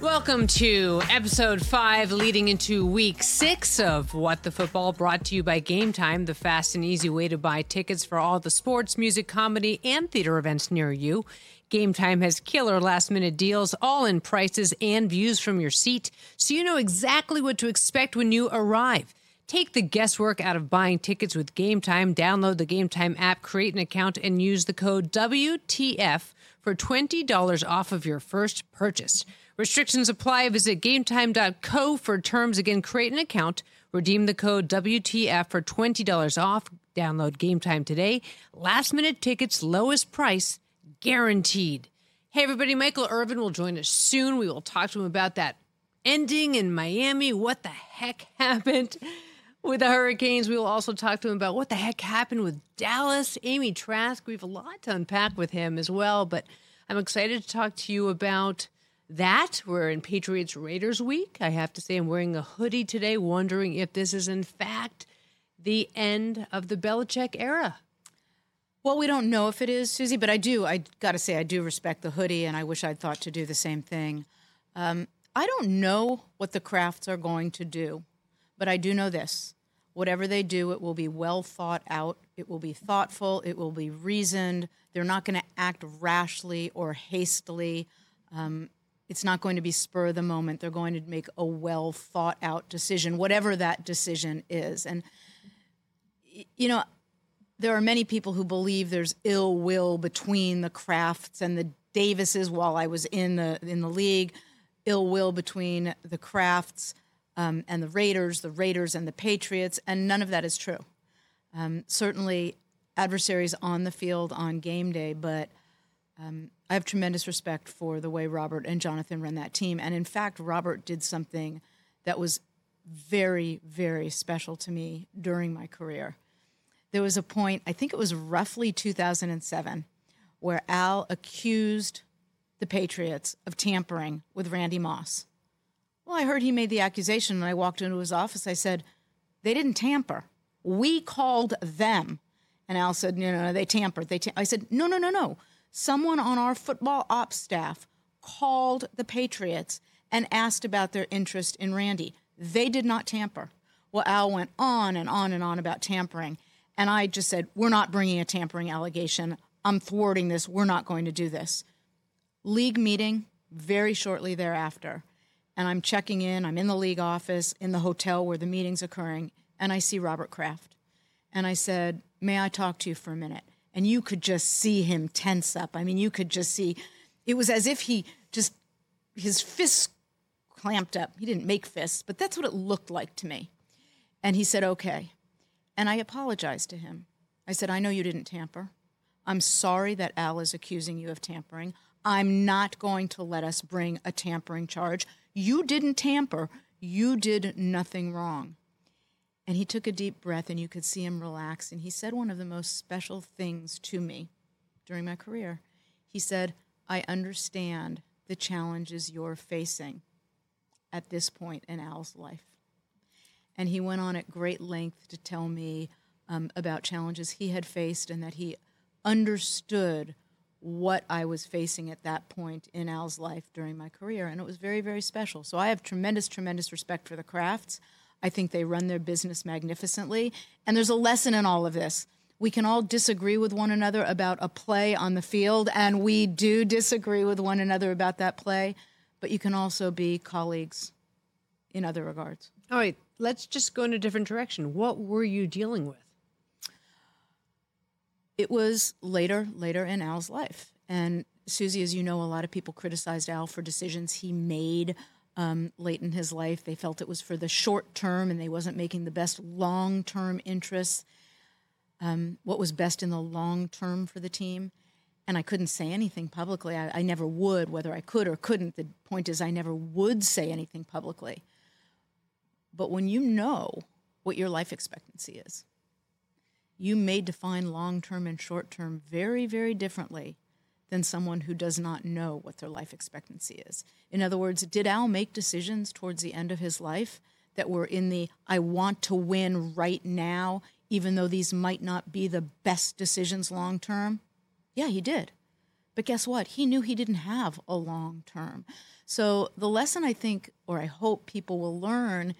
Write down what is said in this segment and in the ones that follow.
Welcome to episode five, leading into week six of What the Football, brought to you by Game Time, the fast and easy way to buy tickets for all the sports, music, comedy, and theater events near you. Game Time has killer last minute deals, all in prices and views from your seat, so you know exactly what to expect when you arrive. Take the guesswork out of buying tickets with Game Time. Download the Game Time app, create an account, and use the code WTF for $20 off of your first purchase. Restrictions apply. Visit gametime.co for terms. Again, create an account, redeem the code WTF for $20 off. Download Game Time today. Last minute tickets, lowest price, guaranteed. Hey, everybody, Michael Irvin will join us soon. We will talk to him about that ending in Miami. What the heck happened with the Hurricanes? We will also talk to him about what the heck happened with Dallas. Amy Trask, we have a lot to unpack with him as well, but I'm excited to talk to you about that. We're in Patriots Raiders week. I have to say, I'm wearing a hoodie today, wondering if this is in fact the end of the Belichick era. Well, we don't know if it is, Susie, but I do. I got to say, I do respect the hoodie, and I wish I'd thought to do the same thing. Um, I don't know what the Krafts are going to do, but I do know this. Whatever they do, it will be well thought out. It will be thoughtful. It will be reasoned. They're not going to act rashly or hastily. Um, it's not going to be spur of the moment. They're going to make a well thought out decision, whatever that decision is. And, you know, there are many people who believe there's ill will between the Krafts and the Davises while I was in the in the league, ill will between the Krafts um, and the Raiders, the Raiders and the Patriots, and none of that is true. Um, certainly, adversaries on the field on game day, but um, I have tremendous respect for the way Robert and Jonathan run that team. And in fact, Robert did something that was very, very special to me during my career. There was a point, I think it was roughly 2007, where Al accused the Patriots of tampering with Randy Moss. Well, I heard he made the accusation, and I walked into his office. I said, They didn't tamper. We called them. And Al said, No, no, no, they tampered. They I said, No, no, no, no someone on our football ops staff called the Patriots and asked about their interest in Randy. They did not tamper. Well, Al went on and on and on about tampering. And I just said, We're not bringing a tampering allegation. I'm thwarting this. We're not going to do this. League meeting very shortly thereafter. And I'm checking in. I'm in the league office, in the hotel where the meeting's occurring. And I see Robert Kraft. And I said, May I talk to you for a minute? And you could just see him tense up. I mean, you could just see it was as if he just his fists clamped up. He didn't make fists, but that's what it looked like to me. And he said, "Okay." And I apologized to him. I said, "I know you didn't tamper. I'm sorry that Al is accusing you of tampering. I'm not going to let us bring a tampering charge. You didn't tamper. You did nothing wrong." And he took a deep breath, and you could see him relax. And he said one of the most special things to me during my career. He said, I understand the challenges you're facing at this point in Al's life. And he went on at great length to tell me um, about challenges he had faced and that he understood what I was facing at that point in Al's life during my career. And it was very, very special. So I have tremendous, tremendous respect for the Krafts. I think they run their business magnificently. And there's a lesson in all of this. We can all disagree with one another about a play on the field, and we do disagree with one another about that play, but you can also be colleagues in other regards. All right, let's just go in a different direction. What were you dealing with? It was later, later in Al's life. And Susie, as you know, a lot of people criticized Al for decisions he made um, late in his life. They felt it was for the short term and they wasn't making the best long term interests. Um, what was best in the long term for the team. And I couldn't say anything publicly. I, I never would, whether I could or couldn't. The point is, I never would say anything publicly. But when you know what your life expectancy is, you may define long term and short term very, very differently than someone who does not know what their life expectancy is. In other words, did Al make decisions towards the end of his life that were in the I want to win right now, even though these might not be the best decisions long term? Yeah, he did. But guess what? He knew he didn't have a long term. So the lesson I think, or I hope people will learn,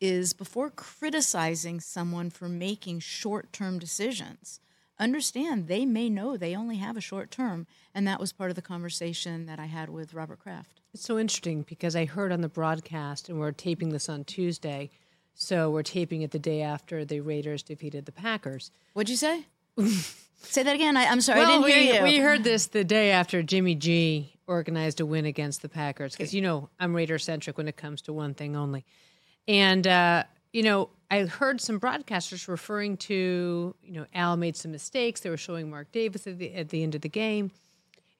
is before criticizing someone for making short term decisions, understand they may know they only have a short term. And that was part of the conversation that I had with Robert Kraft. It's so interesting because I heard on the broadcast, and we're taping this on Tuesday. So we're taping it the day after the Raiders defeated the Packers. What'd you say? say that again. I, am sorry, well, I didn't we, hear you. We heard this the day after Jimmy G organized a win against the Packers because you know I'm Raider centric when it comes to one thing only. And uh, you know, I heard some broadcasters referring to, you know, Al made some mistakes. They were showing Mark Davis at the, at the end of the game.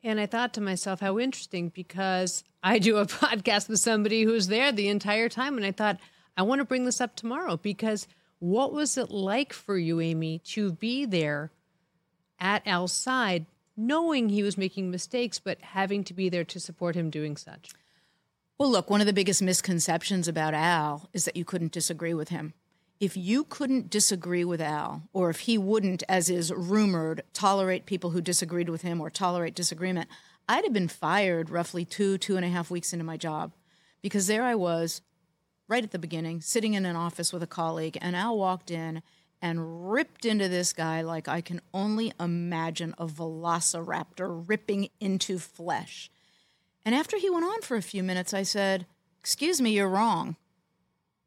And I thought to myself, how interesting, because I do a podcast with somebody who's there the entire time. And I thought, I want to bring this up tomorrow because what was it like for you, Amy, to be there at Al's side, knowing he was making mistakes, but having to be there to support him doing such? Well, look, one of the biggest misconceptions about Al is that you couldn't disagree with him. If you couldn't disagree with Al, or if he wouldn't, as is rumored, tolerate people who disagreed with him or tolerate disagreement, I'd have been fired roughly two, two and a half weeks into my job. Because there I was, right at the beginning, sitting in an office with a colleague, and Al walked in and ripped into this guy like I can only imagine a velociraptor ripping into flesh. And after he went on for a few minutes, I said, Excuse me, you're wrong.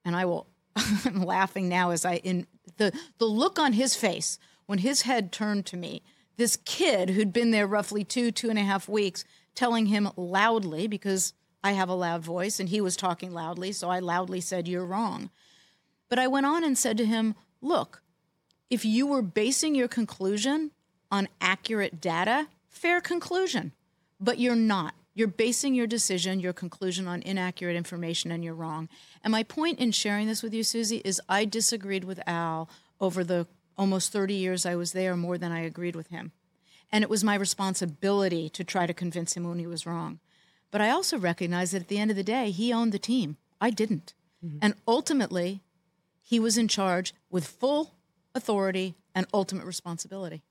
And I will, I'm laughing now as I, in the, the look on his face when his head turned to me, this kid who'd been there roughly two, two and a half weeks, telling him loudly, because I have a loud voice and he was talking loudly, so I loudly said, You're wrong. But I went on and said to him, Look, if you were basing your conclusion on accurate data, fair conclusion, but you're not. You're basing your decision, your conclusion on inaccurate information, and you're wrong. And my point in sharing this with you, Susie, is I disagreed with Al over the almost 30 years I was there more than I agreed with him. And it was my responsibility to try to convince him when he was wrong. But I also recognize that at the end of the day, he owned the team. I didn't. Mm-hmm. And ultimately, he was in charge with full authority and ultimate responsibility.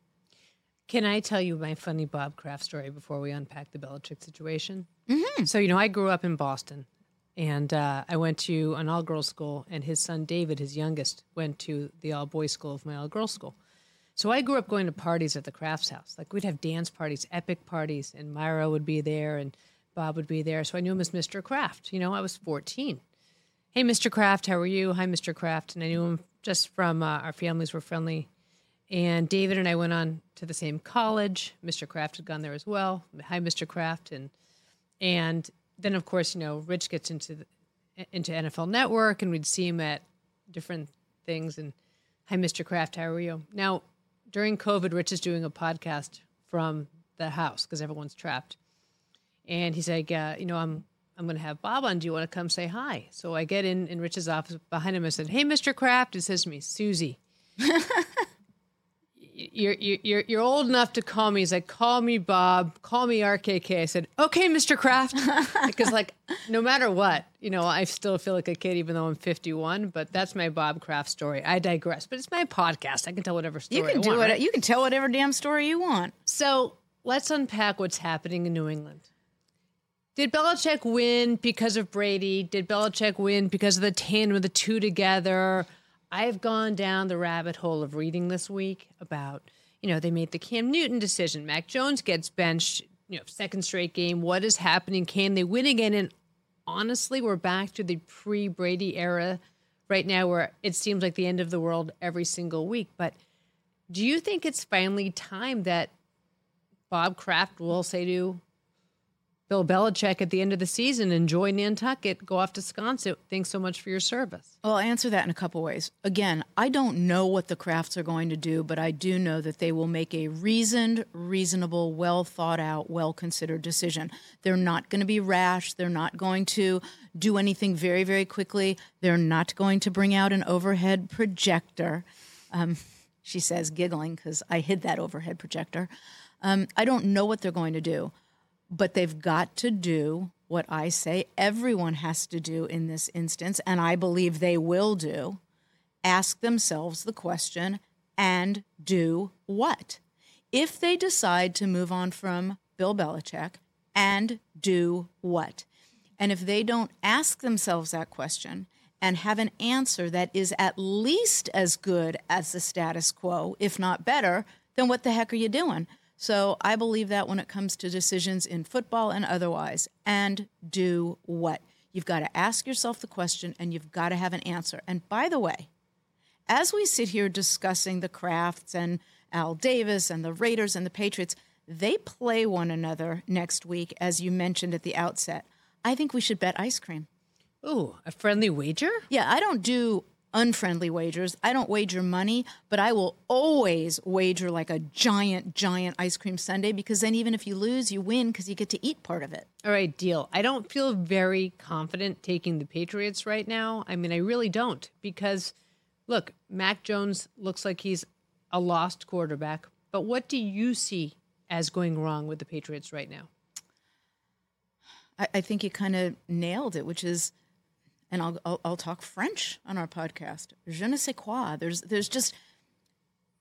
Can I tell you my funny Bob Kraft story before we unpack the Belichick situation? Mm-hmm. So, you know, I grew up in Boston and uh, I went to an all girls school, and his son David, his youngest, went to the all boys school of my all girls school. So I grew up going to parties at the Kraft's house. Like we'd have dance parties, epic parties, and Myra would be there and Bob would be there. So I knew him as Mr. Kraft. You know, I was 14. Hey, Mr. Kraft, how are you? Hi, Mr. Kraft. And I knew him just from uh, our families were friendly and David and I went on to the same college. Mr. Kraft had gone there as well. Hi, Mr. Kraft, and and then of course you know Rich gets into the, into NFL Network, and we'd see him at different things. And hi, Mr. Kraft, how are you? Now during COVID, Rich is doing a podcast from the house because everyone's trapped, and he's like, uh, you know, I'm I'm going to have Bob on. Do you want to come say hi? So I get in in Rich's office behind him. I said, Hey, Mr. Kraft. It says to me, Susie. you're, you're, you're old enough to call me. He's like, call me Bob, call me RKK. I said, okay, Mr. Kraft. because like, no matter what, you know, I still feel like a kid, even though I'm 51, but that's my Bob Kraft story. I digress, but it's my podcast. I can tell whatever story you can I do want, it. right? You can tell whatever damn story you want. So let's unpack what's happening in New England. Did Belichick win because of Brady? Did Belichick win because of the tandem of the two together? I've gone down the rabbit hole of reading this week about, you know, they made the Cam Newton decision. Mac Jones gets benched, you know, second straight game. What is happening? Can they win again? And honestly, we're back to the pre Brady era right now where it seems like the end of the world every single week. But do you think it's finally time that Bob Kraft will say to Bill Belichick at the end of the season, enjoy Nantucket, go off to Sconset. Thanks so much for your service. Well, I'll answer that in a couple ways. Again, I don't know what the Krafts are going to do, but I do know that they will make a reasoned, reasonable, well thought out, well considered decision. They're not going to be rash. They're not going to do anything very, very quickly. They're not going to bring out an overhead projector. Um, she says, giggling, because I hid that overhead projector. Um, I don't know what they're going to do. But they've got to do what I say everyone has to do in this instance, and I believe they will do ask themselves the question and do what? If they decide to move on from Bill Belichick, and do what? And if they don't ask themselves that question and have an answer that is at least as good as the status quo, if not better, then what the heck are you doing? So I believe that when it comes to decisions in football and otherwise, and do what? You've got to ask yourself the question and you've got to have an answer. And by the way, as we sit here discussing the Krafts and Al Davis and the Raiders and the Patriots, they play one another next week, as you mentioned at the outset. I think we should bet ice cream. Ooh, a friendly wager? Yeah, I don't do unfriendly wagers. I don't wager money, but I will always wager like a giant, giant ice cream sundae because then even if you lose, you win because you get to eat part of it. All right, deal. I don't feel very confident taking the Patriots right now. I mean, I really don't because look, Mac Jones looks like he's a lost quarterback. But what do you see as going wrong with the Patriots right now? I, I think you kind of nailed it, which is and I'll, I'll, I'll talk French on our podcast. Je ne sais quoi. There's there's just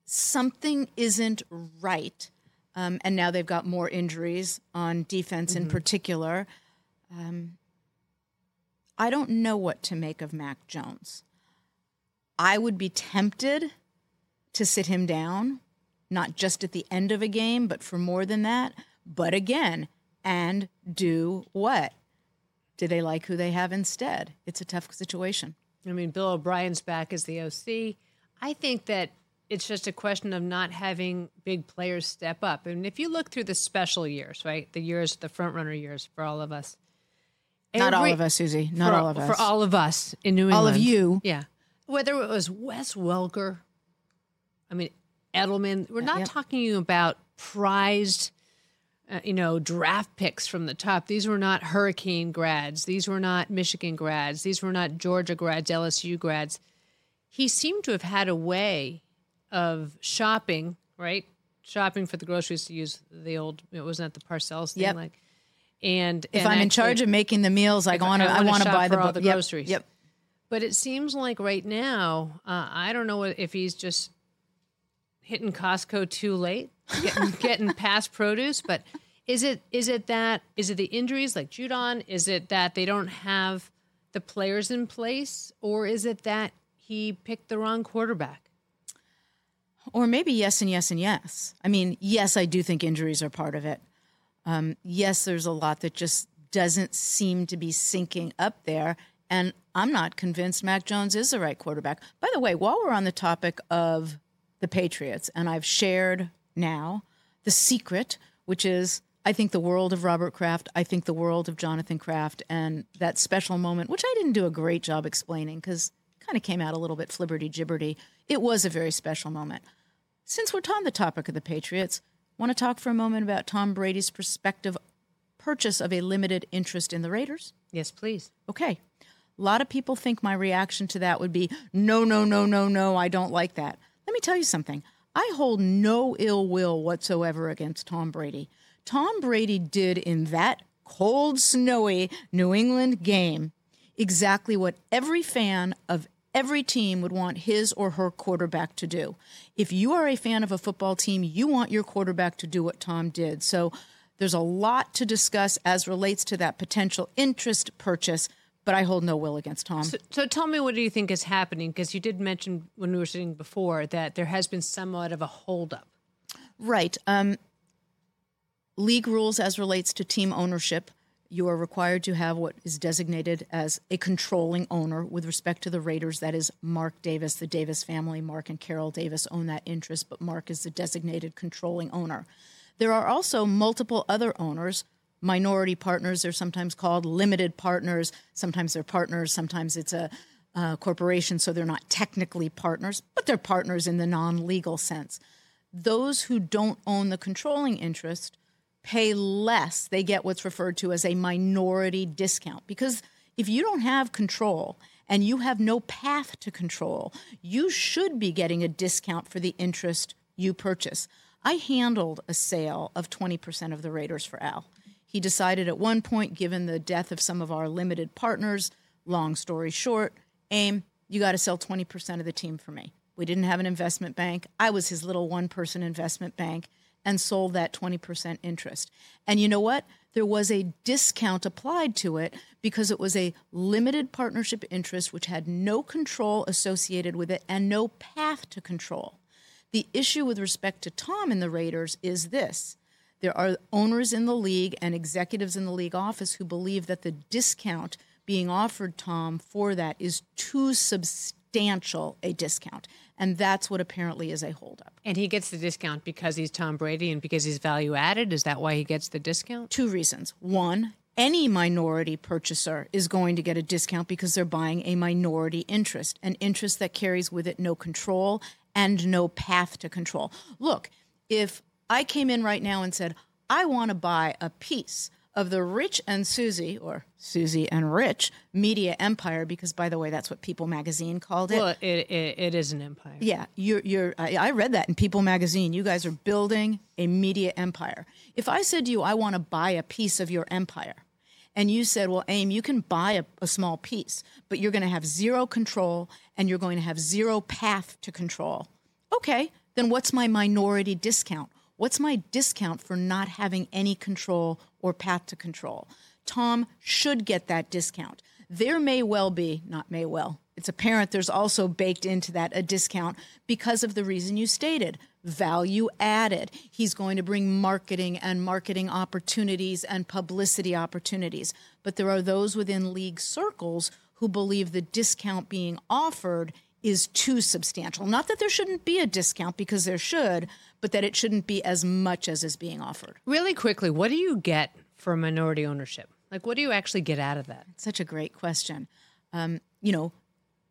something isn't right, um, and now they've got more injuries on defense mm-hmm. in particular. Um, I don't know what to make of Mac Jones. I would be tempted to sit him down, not just at the end of a game, but for more than that. But again, and do what? Do they like who they have instead? It's a tough situation. I mean, Bill O'Brien's back as the OC. I think that it's just a question of not having big players step up. And if you look through the special years, right, the years, the front runner years for all of us. Not every, all of us, Susie. Not for, all of us. For all of us in New England. All of you. Yeah. Whether it was Wes Welker, I mean, Edelman, we're not yep. talking about prized uh, you know, draft picks from the top. These were not Hurricane grads. These were not Michigan grads. These were not Georgia grads, LSU grads. He seemed to have had a way of shopping, right? Shopping for the groceries to use the old. It wasn't that the Parcells thing, yep. like. And if and I'm in charge of making the meals, I want to. I want to buy the, all the yep. groceries. Yep. But it seems like right now, uh, I don't know if he's just hitting Costco too late, getting, getting past produce. But is it is it that is it the injuries like Judon? Is it that they don't have the players in place, or is it that he picked the wrong quarterback? Or maybe yes and yes and yes. I mean, yes, I do think injuries are part of it. Um, yes, there's a lot that just doesn't seem to be syncing up there. And I'm not convinced Mac Jones is the right quarterback. By the way, while we're on the topic of the Patriots, and I've shared now the secret, which is I think the world of Robert Kraft, I think the world of Jonathan Kraft, and that special moment, which I didn't do a great job explaining because kind of came out a little bit flibberty gibberty. It was a very special moment. Since we're on the topic of the Patriots, want to talk for a moment about Tom Brady's prospective purchase of a limited interest in the Raiders? Yes, please. Okay. A lot of people think my reaction to that would be no, no, no, no, no, I don't like that. Let me tell you something. I hold no ill will whatsoever against Tom Brady. Tom Brady did in that cold, snowy New England game exactly what every fan of every team would want his or her quarterback to do. If you are a fan of a football team, you want your quarterback to do what Tom did. So there's a lot to discuss as relates to that potential interest purchase, but I hold no will against Tom. So, so tell me, what do you think is happening? Because you did mention when we were sitting before that there has been somewhat of a holdup. Right. Um, league rules as relates to team ownership. You are required to have what is designated as a controlling owner with respect to the Raiders. That is Mark Davis, the Davis family. Mark and Carol Davis own that interest, but Mark is the designated controlling owner. There are also multiple other owners minority partners. They're sometimes called limited partners. Sometimes they're partners. Sometimes it's a, corporation, so they're not technically partners, but they're partners in the non legal sense. Those who don't own the controlling interest pay less. They get what's referred to as a minority discount because if you don't have control and you have no path to control, you should be getting a discount for the interest you purchase. I handled a sale of 20% of the Raiders for Al. He decided at one point, given the death of some of our limited partners, long story short, AIM, you got to sell 20% of the team for me. We didn't have an investment bank. I was his little one person investment bank and sold that 20% interest. And you know what? There was a discount applied to it because it was a limited partnership interest which had no control associated with it and no path to control. The issue with respect to Tom and the Raiders is this there are owners in the league and executives in the league office who believe that the discount being offered Tom for that is too substantial a discount. And that's what apparently is a holdup. And he gets the discount because he's Tom Brady and because he's value added. Is that why he gets the discount? Two reasons. One, any minority purchaser is going to get a discount because they're buying a minority interest, an interest that carries with it no control and no path to control. Look, if I came in right now and said, I want to buy a piece of the Rich and Susie, or Susie and Rich media empire, because by the way, that's what People Magazine called it. Well, it, it, it is an empire. Yeah, you're. you're I, I read that in People Magazine. You guys are building a media empire. If I said to you, I want to buy a piece of your empire, and you said, well, Aim, you can buy a, a small piece, but you're going to have zero control and you're going to have zero path to control. Okay, then what's my minority discount? What's my discount for not having any control or path to control? Tom should get that discount. There may well be, not may well, it's apparent there's also baked into that a discount because of the reason you stated value added. He's going to bring marketing and marketing opportunities and publicity opportunities. But there are those within league circles who believe the discount being offered is too substantial. Not that there shouldn't be a discount because there should, but that it shouldn't be as much as is being offered. Really quickly, what do you get for minority ownership? Like, what do you actually get out of that? Such a great question. Um, you know,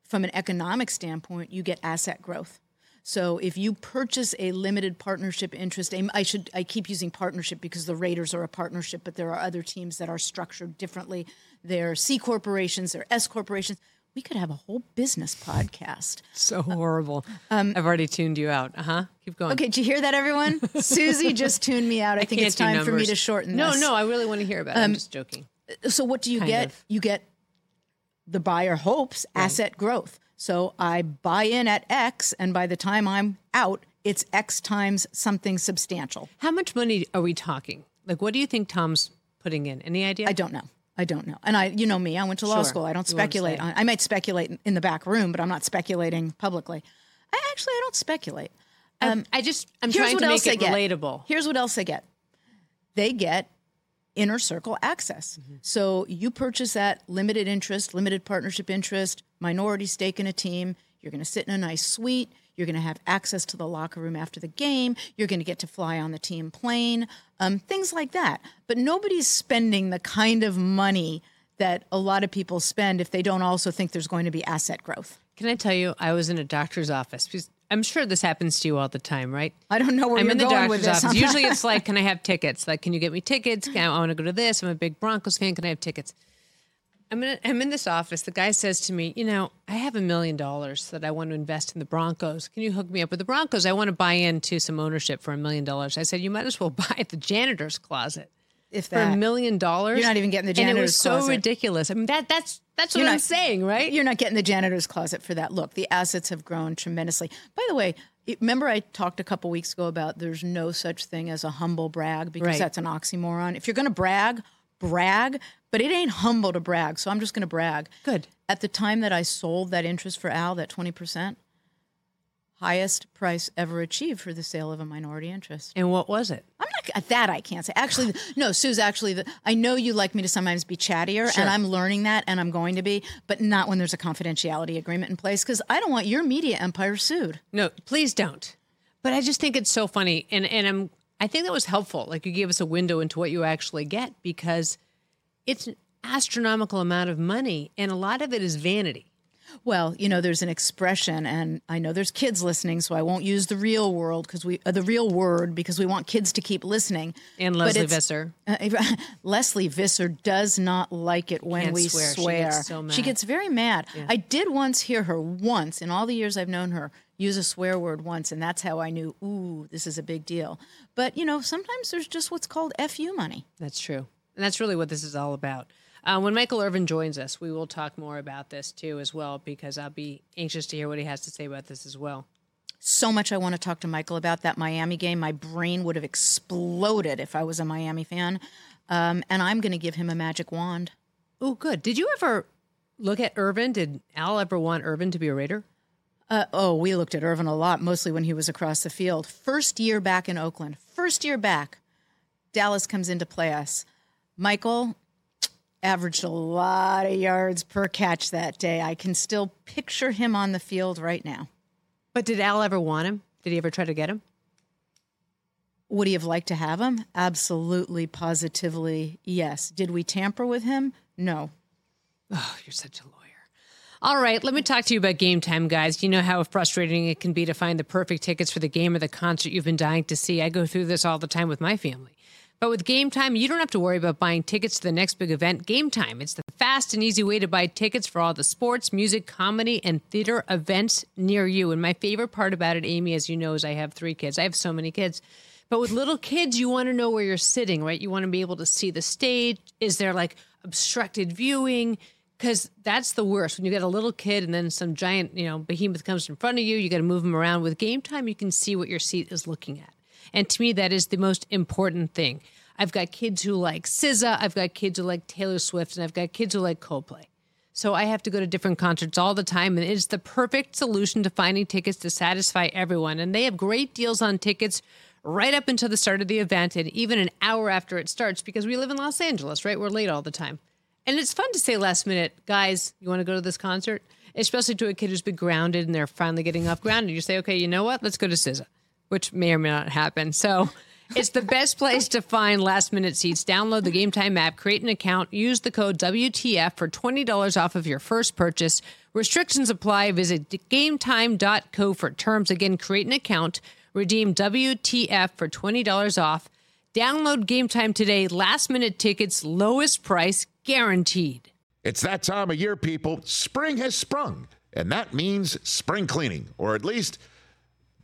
from an economic standpoint, you get asset growth. So if you purchase a limited partnership interest, I should I keep using partnership because the Raiders are a partnership, but there are other teams that are structured differently. They're C corporations, they're S corporations we could have a whole business podcast. So horrible. Um, I've already tuned you out. Uh huh. Keep going. Okay, did you hear that, everyone? Susie just tuned me out. I, I think it's time for me to shorten no, this. No, no, I really want to hear about it. Um, I'm just joking. So, what do you kind get? Of. You get the buyer hopes right. asset growth. So, I buy in at X, and by the time I'm out, it's X times something substantial. How much money are we talking? Like, what do you think Tom's putting in? Any idea? I don't know. I don't know. And I, you know me, I went to law sure. school. I don't speculate on. I might speculate in the back room, but I'm not speculating publicly. I actually I don't speculate. Um, I just I'm trying to make it relatable. Here's what else they get. They get inner circle access. Mm-hmm. So you purchase that limited interest, limited partnership interest, minority stake in a team. You're going to sit in a nice suite. You're going to have access to the locker room after the game. You're going to get to fly on the team plane, um, things like that. But nobody's spending the kind of money that a lot of people spend if they don't also think there's going to be asset growth. Can I tell you, I was in a doctor's office because I'm sure this happens to you all the time, right? I don't know where I'm in the doctor's office. Usually it's like, can I have tickets? Like, can you get me tickets? Can I, I want to go to this. I'm a big Broncos fan. Can I have tickets? I'm in, I'm in this office. The guy says to me, You know, I have a million dollars that I want to invest in the Broncos. Can you hook me up with the Broncos? I want to buy into some ownership for a million dollars. I said, You might as well buy at the janitor's closet. If that, for a million dollars, you're not even getting the janitor's closet. and it was so closet. ridiculous. I mean, that that's that's what you're I'm not, saying, right? You're not getting the janitor's closet for that. Look, the assets have grown tremendously. By the way, remember I talked a couple weeks ago about there's no such thing as a humble brag because right. that's an oxymoron. If you're going to brag, brag, But it ain't humble to brag, so I'm just going to brag. Good. At the time that I sold that interest for Al, that 20%, highest price ever achieved for the sale of a minority interest. And what was it? I'm not uh, that I can't say. Actually, no, Sue's actually. The, I know you like me to sometimes be chattier, Sure. and I'm learning that, and I'm going to be, but not when there's a confidentiality agreement in place because I don't want your media empire sued. No, please don't. But I just think it's so funny, and and I'm I think that was helpful. Like you gave us a window into what you actually get because it's an astronomical amount of money, and a lot of it is vanity. Well, you know, there's an expression, and I know there's kids listening, so I won't use the real world because we uh, the real word because we want kids to keep listening. And Lesley Visser. Uh, Lesley Visser does not like it when Can't we swear. swear. She gets so She gets very mad. I did once hear her once in all the years I've known her use a swear word once, and that's how I knew. Ooh, this is a big deal. But you know, sometimes there's just what's called fu money. That's true. And that's really what this is all about. Uh, when Michael Irvin joins us, we will talk more about this too, as well, because I'll be anxious to hear what he has to say about this as well. So much I want to talk to Michael about that Miami game. My brain would have exploded if I was a Miami fan. Um, and I'm going to give him a magic wand. Oh, good. Did you ever look at Irvin? Did Al ever want Irvin to be a Raider? Uh, oh, we looked at Irvin a lot, mostly when he was across the field. First year back in Oakland, first year back, Dallas comes in to play us. Michael averaged a lot of yards per catch that day. I can still picture him on the field right now. But did Al ever want him? Did he ever try to get him? Would he have liked to have him? Absolutely, positively, yes. Did we tamper with him? No. Oh, you're such a lawyer. All right, let me talk to you about game time, guys. You know how frustrating it can be to find the perfect tickets for the game or the concert you've been dying to see. I go through this all the time with my family. But with Game Time, you don't have to worry about buying tickets to the next big event. Game Time, it's the fast and easy way to buy tickets for all the sports, music, comedy, and theater events near you. And my favorite part about it, Amy, as you know, is I have three kids. I have so many kids. But with little kids, you want to know where you're sitting, right? You want to be able to see the stage. Is there like obstructed viewing? Because that's the worst. When you get a little kid and then some giant, you know, behemoth comes in front of you, you got to move them around. With game time, you can see what your seat is looking at. And to me, that is the most important thing. I've got kids who like SZA, I've got kids who like Taylor Swift, and I've got kids who like Coldplay. So I have to go to different concerts all the time, and it's the perfect solution to finding tickets to satisfy everyone. And they have great deals on tickets right up until the start of the event and even an hour after it starts because we live in Los Angeles, right? We're late all the time. And it's fun to say last minute, guys, you want to go to this concert? Especially to a kid who's been grounded and they're finally getting off grounded. You say, okay, you know what? Let's go to SZA, which may or may not happen. So it's the best place to find last minute seats. Download the Game Time app, create an account, use the code WTF for $20 off of your first purchase. Restrictions apply. Visit gametime.co for terms. Again, create an account, redeem WTF for $20 off. Download Game Time today. Last minute tickets, lowest price guaranteed. It's that time of year, people. Spring has sprung, and that means spring cleaning, or at least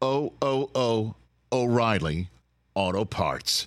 O O O O'Reilly Auto Parts.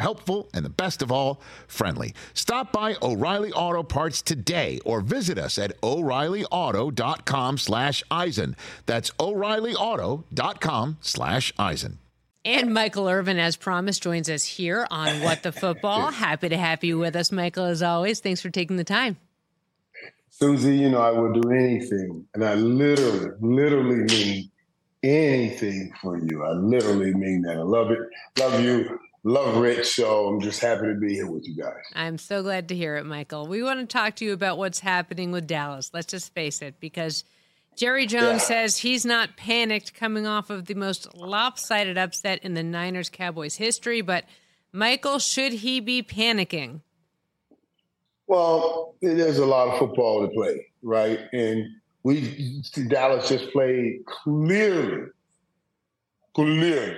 helpful, and the best of all, friendly. Stop by O'Reilly Auto Parts today or visit us at o'reillyauto.com slash Eisen. That's o'reillyauto.com slash Eisen. And Michael Irvin, as promised, joins us here on What the Football. Happy to have you with us, Michael, as always. Thanks for taking the time. Susie, you know, I will do anything. And I literally, literally mean anything for you. I literally mean that. I love it. Love you. Love Rich. So I'm just happy to be here with you guys. I'm so glad to hear it, Michael. We want to talk to you about what's happening with Dallas. Let's just face it, because Jerry Jones yeah. says he's not panicked coming off of the most lopsided upset in the Niners Cowboys history. But, Michael, should he be panicking? Well, there's a lot of football to play, right? And we, Dallas just played clearly, clearly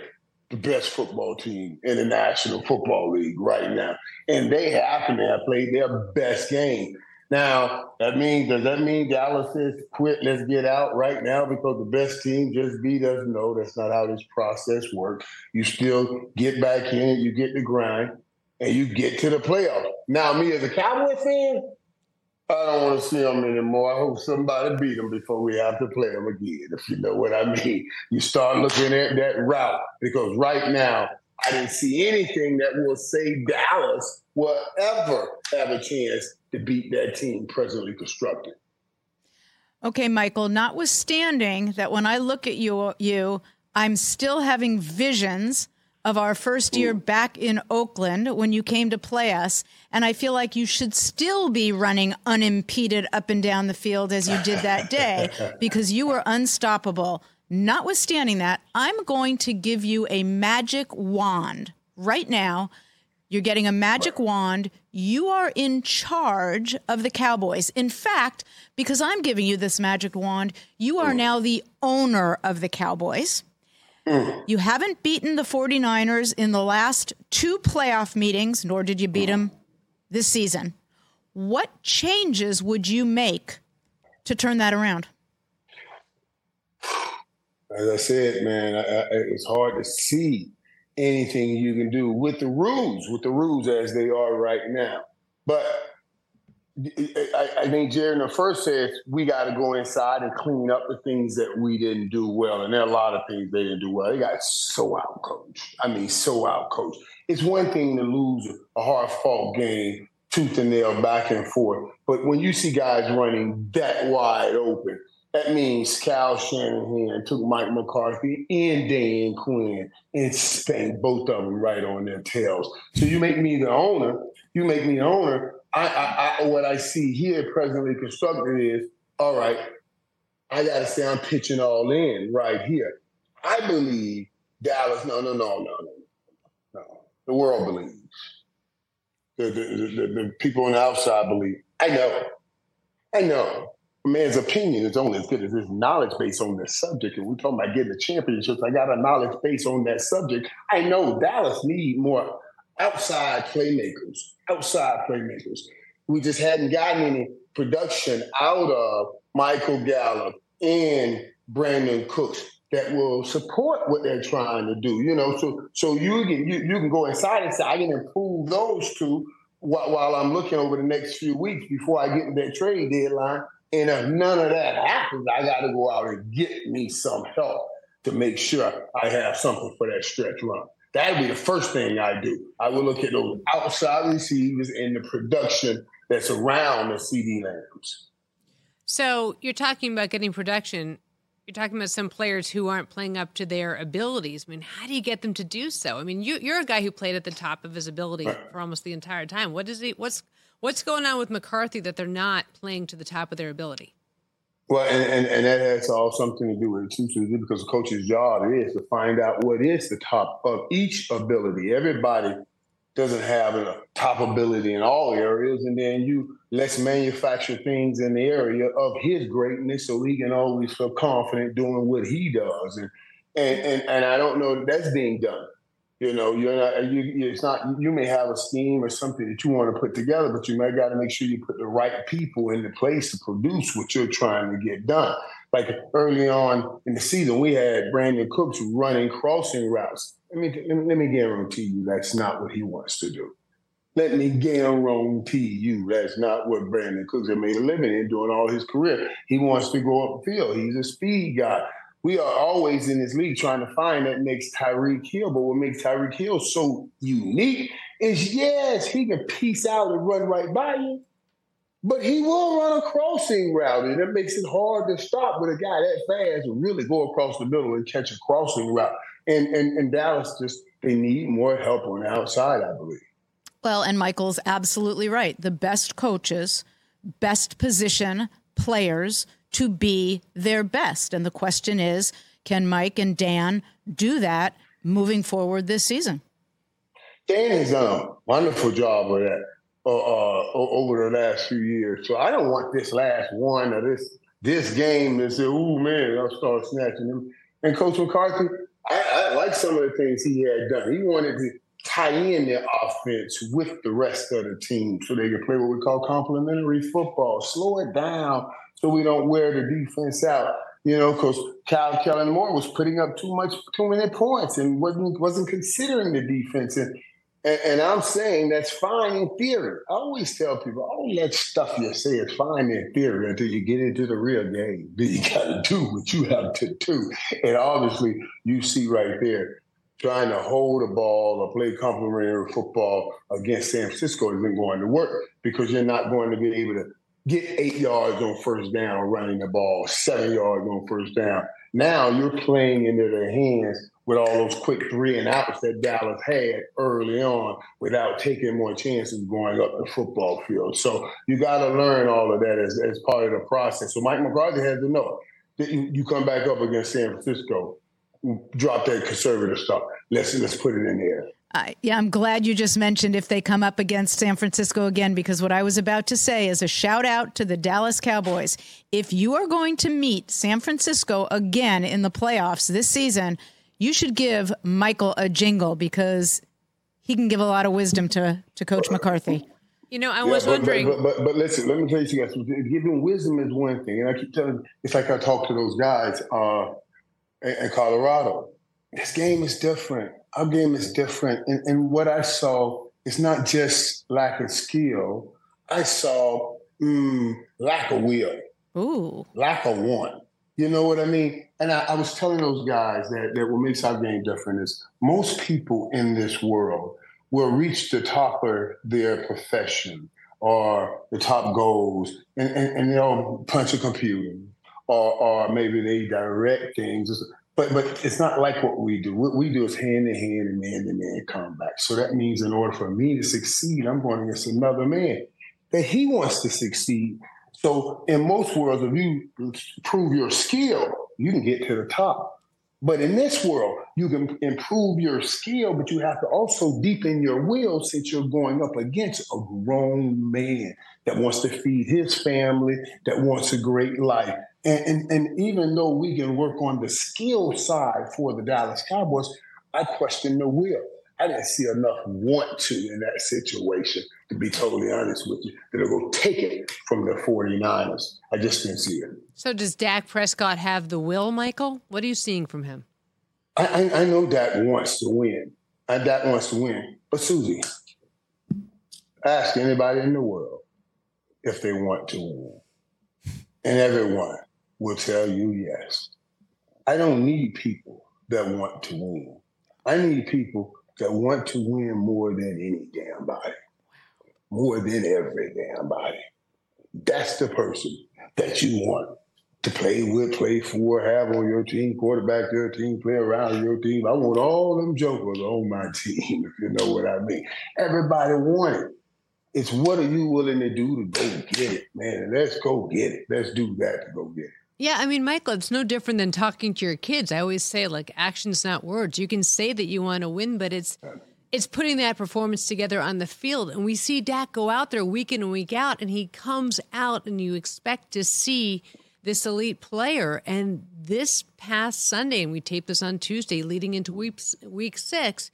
the best football team in the National Football League right now. And they happen to have played their best game. Now, that means does that mean Dallas says quit, let's get out right now because the best team just beat us? No, that's not how this process works. You still get back in, you get the grind, and you get to the playoffs. Now, me as a Cowboy fan, I don't want to see them anymore. I hope somebody beat them before we have to play them again, if you know what I mean. You start looking at that route because right now, I didn't see anything that will say Dallas will ever have a chance to beat that team presently constructed. Okay, Michael, notwithstanding that when I look at you, you I'm still having visions of our first year back in Oakland when you came to play us. And I feel like you should still be running unimpeded up and down the field as you did that day because you were unstoppable. Notwithstanding that, I'm going to give you a magic wand right now you're getting a magic wand. You are in charge of the Cowboys. In fact, because I'm giving you this magic wand, you are now the owner of the Cowboys. Mm. You haven't beaten the 49ers in the last two playoff meetings, nor did you beat mm. them this season. What changes would you make to turn that around? As I said, man, I, I, it's hard to see anything you can do with the rules, with the rules as they are right now. But I, I think Jerry first says we got to go inside and clean up the things that we didn't do well. And there are a lot of things they didn't do well. They got so out coached. I mean, so out coached. It's one thing to lose a hard fought game, tooth and nail, back and forth. But when you see guys running that wide open, that means Kyle Shanahan took Mike McCarthy and Dan Quinn and spanked both of them right on their tails. So you make me the owner. You make me the owner. I, I, I what I see here presently constructed is all right. I got to say I'm pitching all in right here. I believe Dallas. No, no, no, no, no, no. The world believes. The, the, the, the people on the outside believe. I know. I know a man's opinion is only as good as his knowledge base on the subject. And we're talking about getting the championships. I got a knowledge base on that subject. I know Dallas need more outside playmakers, outside playmakers. We just hadn't gotten any production out of Michael Gallup and Brandin Cooks that will support what they're trying to do. You know, so so you can you, you can go inside and say I can improve those two while, while I'm looking over the next few weeks before I get to that trade deadline and if none of that happens, I got to go out and get me some help to make sure I have something for that stretch run. That'd be the first thing I do. I would look at those outside receivers and the production that's around the CeeDee Lambs. So you're talking about getting production. You're talking about some players who aren't playing up to their abilities. I mean, how do you get them to do so? I mean, you, you're a guy who played at the top of his ability for almost the entire time. What is he? What's what's going on with McCarthy that they're not playing to the top of their ability? Well, and, and, and that has all something to do with it too, Susie, because the coach's job is to find out what is the top of each ability. Everybody doesn't have a top ability in all areas, and then you let's manufacture things in the area of his greatness so he can always feel confident doing what he does. And and and, and I don't know that that's being done. You know, you're not. You, it's not. You may have a scheme or something that you want to put together, but you may got to make sure you put the right people in the place to produce what you're trying to get done. Like early on in the season, we had Brandin Cooks running crossing routes. Let me let me guarantee you that's not what he wants to do. Let me guarantee you that's not what Brandin Cooks has made a living in doing all his career. He wants to go up the field. He's a speed guy we are always in this league trying to find that next Tyreek Hill. But what makes Tyreek Hill so unique is yes, he can piece out and run right by you, but he will run a crossing route, and it makes it hard to stop with a guy that fast and really go across the middle and catch a crossing route. And and, and Dallas just they need more help on the outside, I believe. Well, and Michael's absolutely right. The best coaches, best position players to be their best. And the question is can Mike and Dan do that moving forward this season? Dan has done a wonderful job of that uh, uh, over the last few years. So I don't want this last one or this this game to say, "Oh man," I'll start snatching him. And Coach McCarthy, I, I like some of the things he had done. He wanted to tie in their offense with the rest of the team so they could play what we call complementary football. Slow it down so we don't wear the defense out. You know, because Kyle Kellen Moore was putting up too much, too many points, and wasn't wasn't considering the defense. And, and, and I'm saying that's fine in theory. I always tell people, all that stuff you say is fine in theory until you get into the real game. Then you got to do what you have to do. And obviously, you see right there, trying to hold a ball or play complementary football against San Francisco isn't going to work because you're not going to be able to get eight yards on first down running the ball, seven yards on first down. Now you're playing into their hands with all those quick three and outs that Dallas had early on without taking more chances going up the football field. So you got to learn all of that as, as part of the process. So Mike McCarthy has to know that you, you come back up against San Francisco, drop that conservative stuff. Let's let's put it in there. Uh, yeah, I'm glad you just mentioned if they come up against San Francisco again, because what I was about to say is a shout out to the Dallas Cowboys. If you are going to meet San Francisco again in the playoffs this season, you should give Michael a jingle because he can give a lot of wisdom to, to Coach McCarthy. You know, I was but, wondering. But, but, but, listen, let me tell you guys, giving wisdom is one thing. And I keep telling it's like I talk to those guys uh, in, in Colorado. This game is different our game is different. And, and what I saw is not just lack of skill. I saw mm, lack of will, Ooh. lack of want. You know what I mean? And I, I, was telling those guys that, that what makes our game different is most people in this world will reach the top of their profession or the top goals and, and, and they'll punch a computer or, or maybe they direct things but but it's not like what we do. What we do is hand in hand and man to man combat. So that means in order for me to succeed, I'm going against another man that he wants to succeed. So in most worlds, if you prove your skill, you can get to the top. But in this world, you can improve your skill, but you have to also deepen your will since you're going up against a grown man that wants to feed his family, that wants a great life. And, and, and even though we can work on the skill side for the Dallas Cowboys, I question the will. I didn't see enough want to in that situation, to be totally honest with you, that will take it from the 49ers. I just didn't see it. So, does Dak Prescott have the will, Michael? What are you seeing from him? I, I, I know Dak wants to win. And Dak wants to win. But, Suzy, ask anybody in the world if they want to win. And everyone will tell you yes. I don't need people that want to win. I need people that want to win more than any damn body, more than every damn body. That's the person that you want to play with, play for, have on your team, quarterback your team, play around your team. I want all them jokers on my team, if you know what I mean. Everybody want it. It's what are you willing to do to go get it, man? Let's go get it. Let's do that to go get it. Yeah, I mean, Michael, it's no different than talking to your kids. I always say, like, actions, not words. You can say that you want to win, but it's it's putting that performance together on the field. And we see Dak go out there week in and week out, and he comes out, and you expect to see this elite player. And this past Sunday, and we tape this on Tuesday, leading into week week six,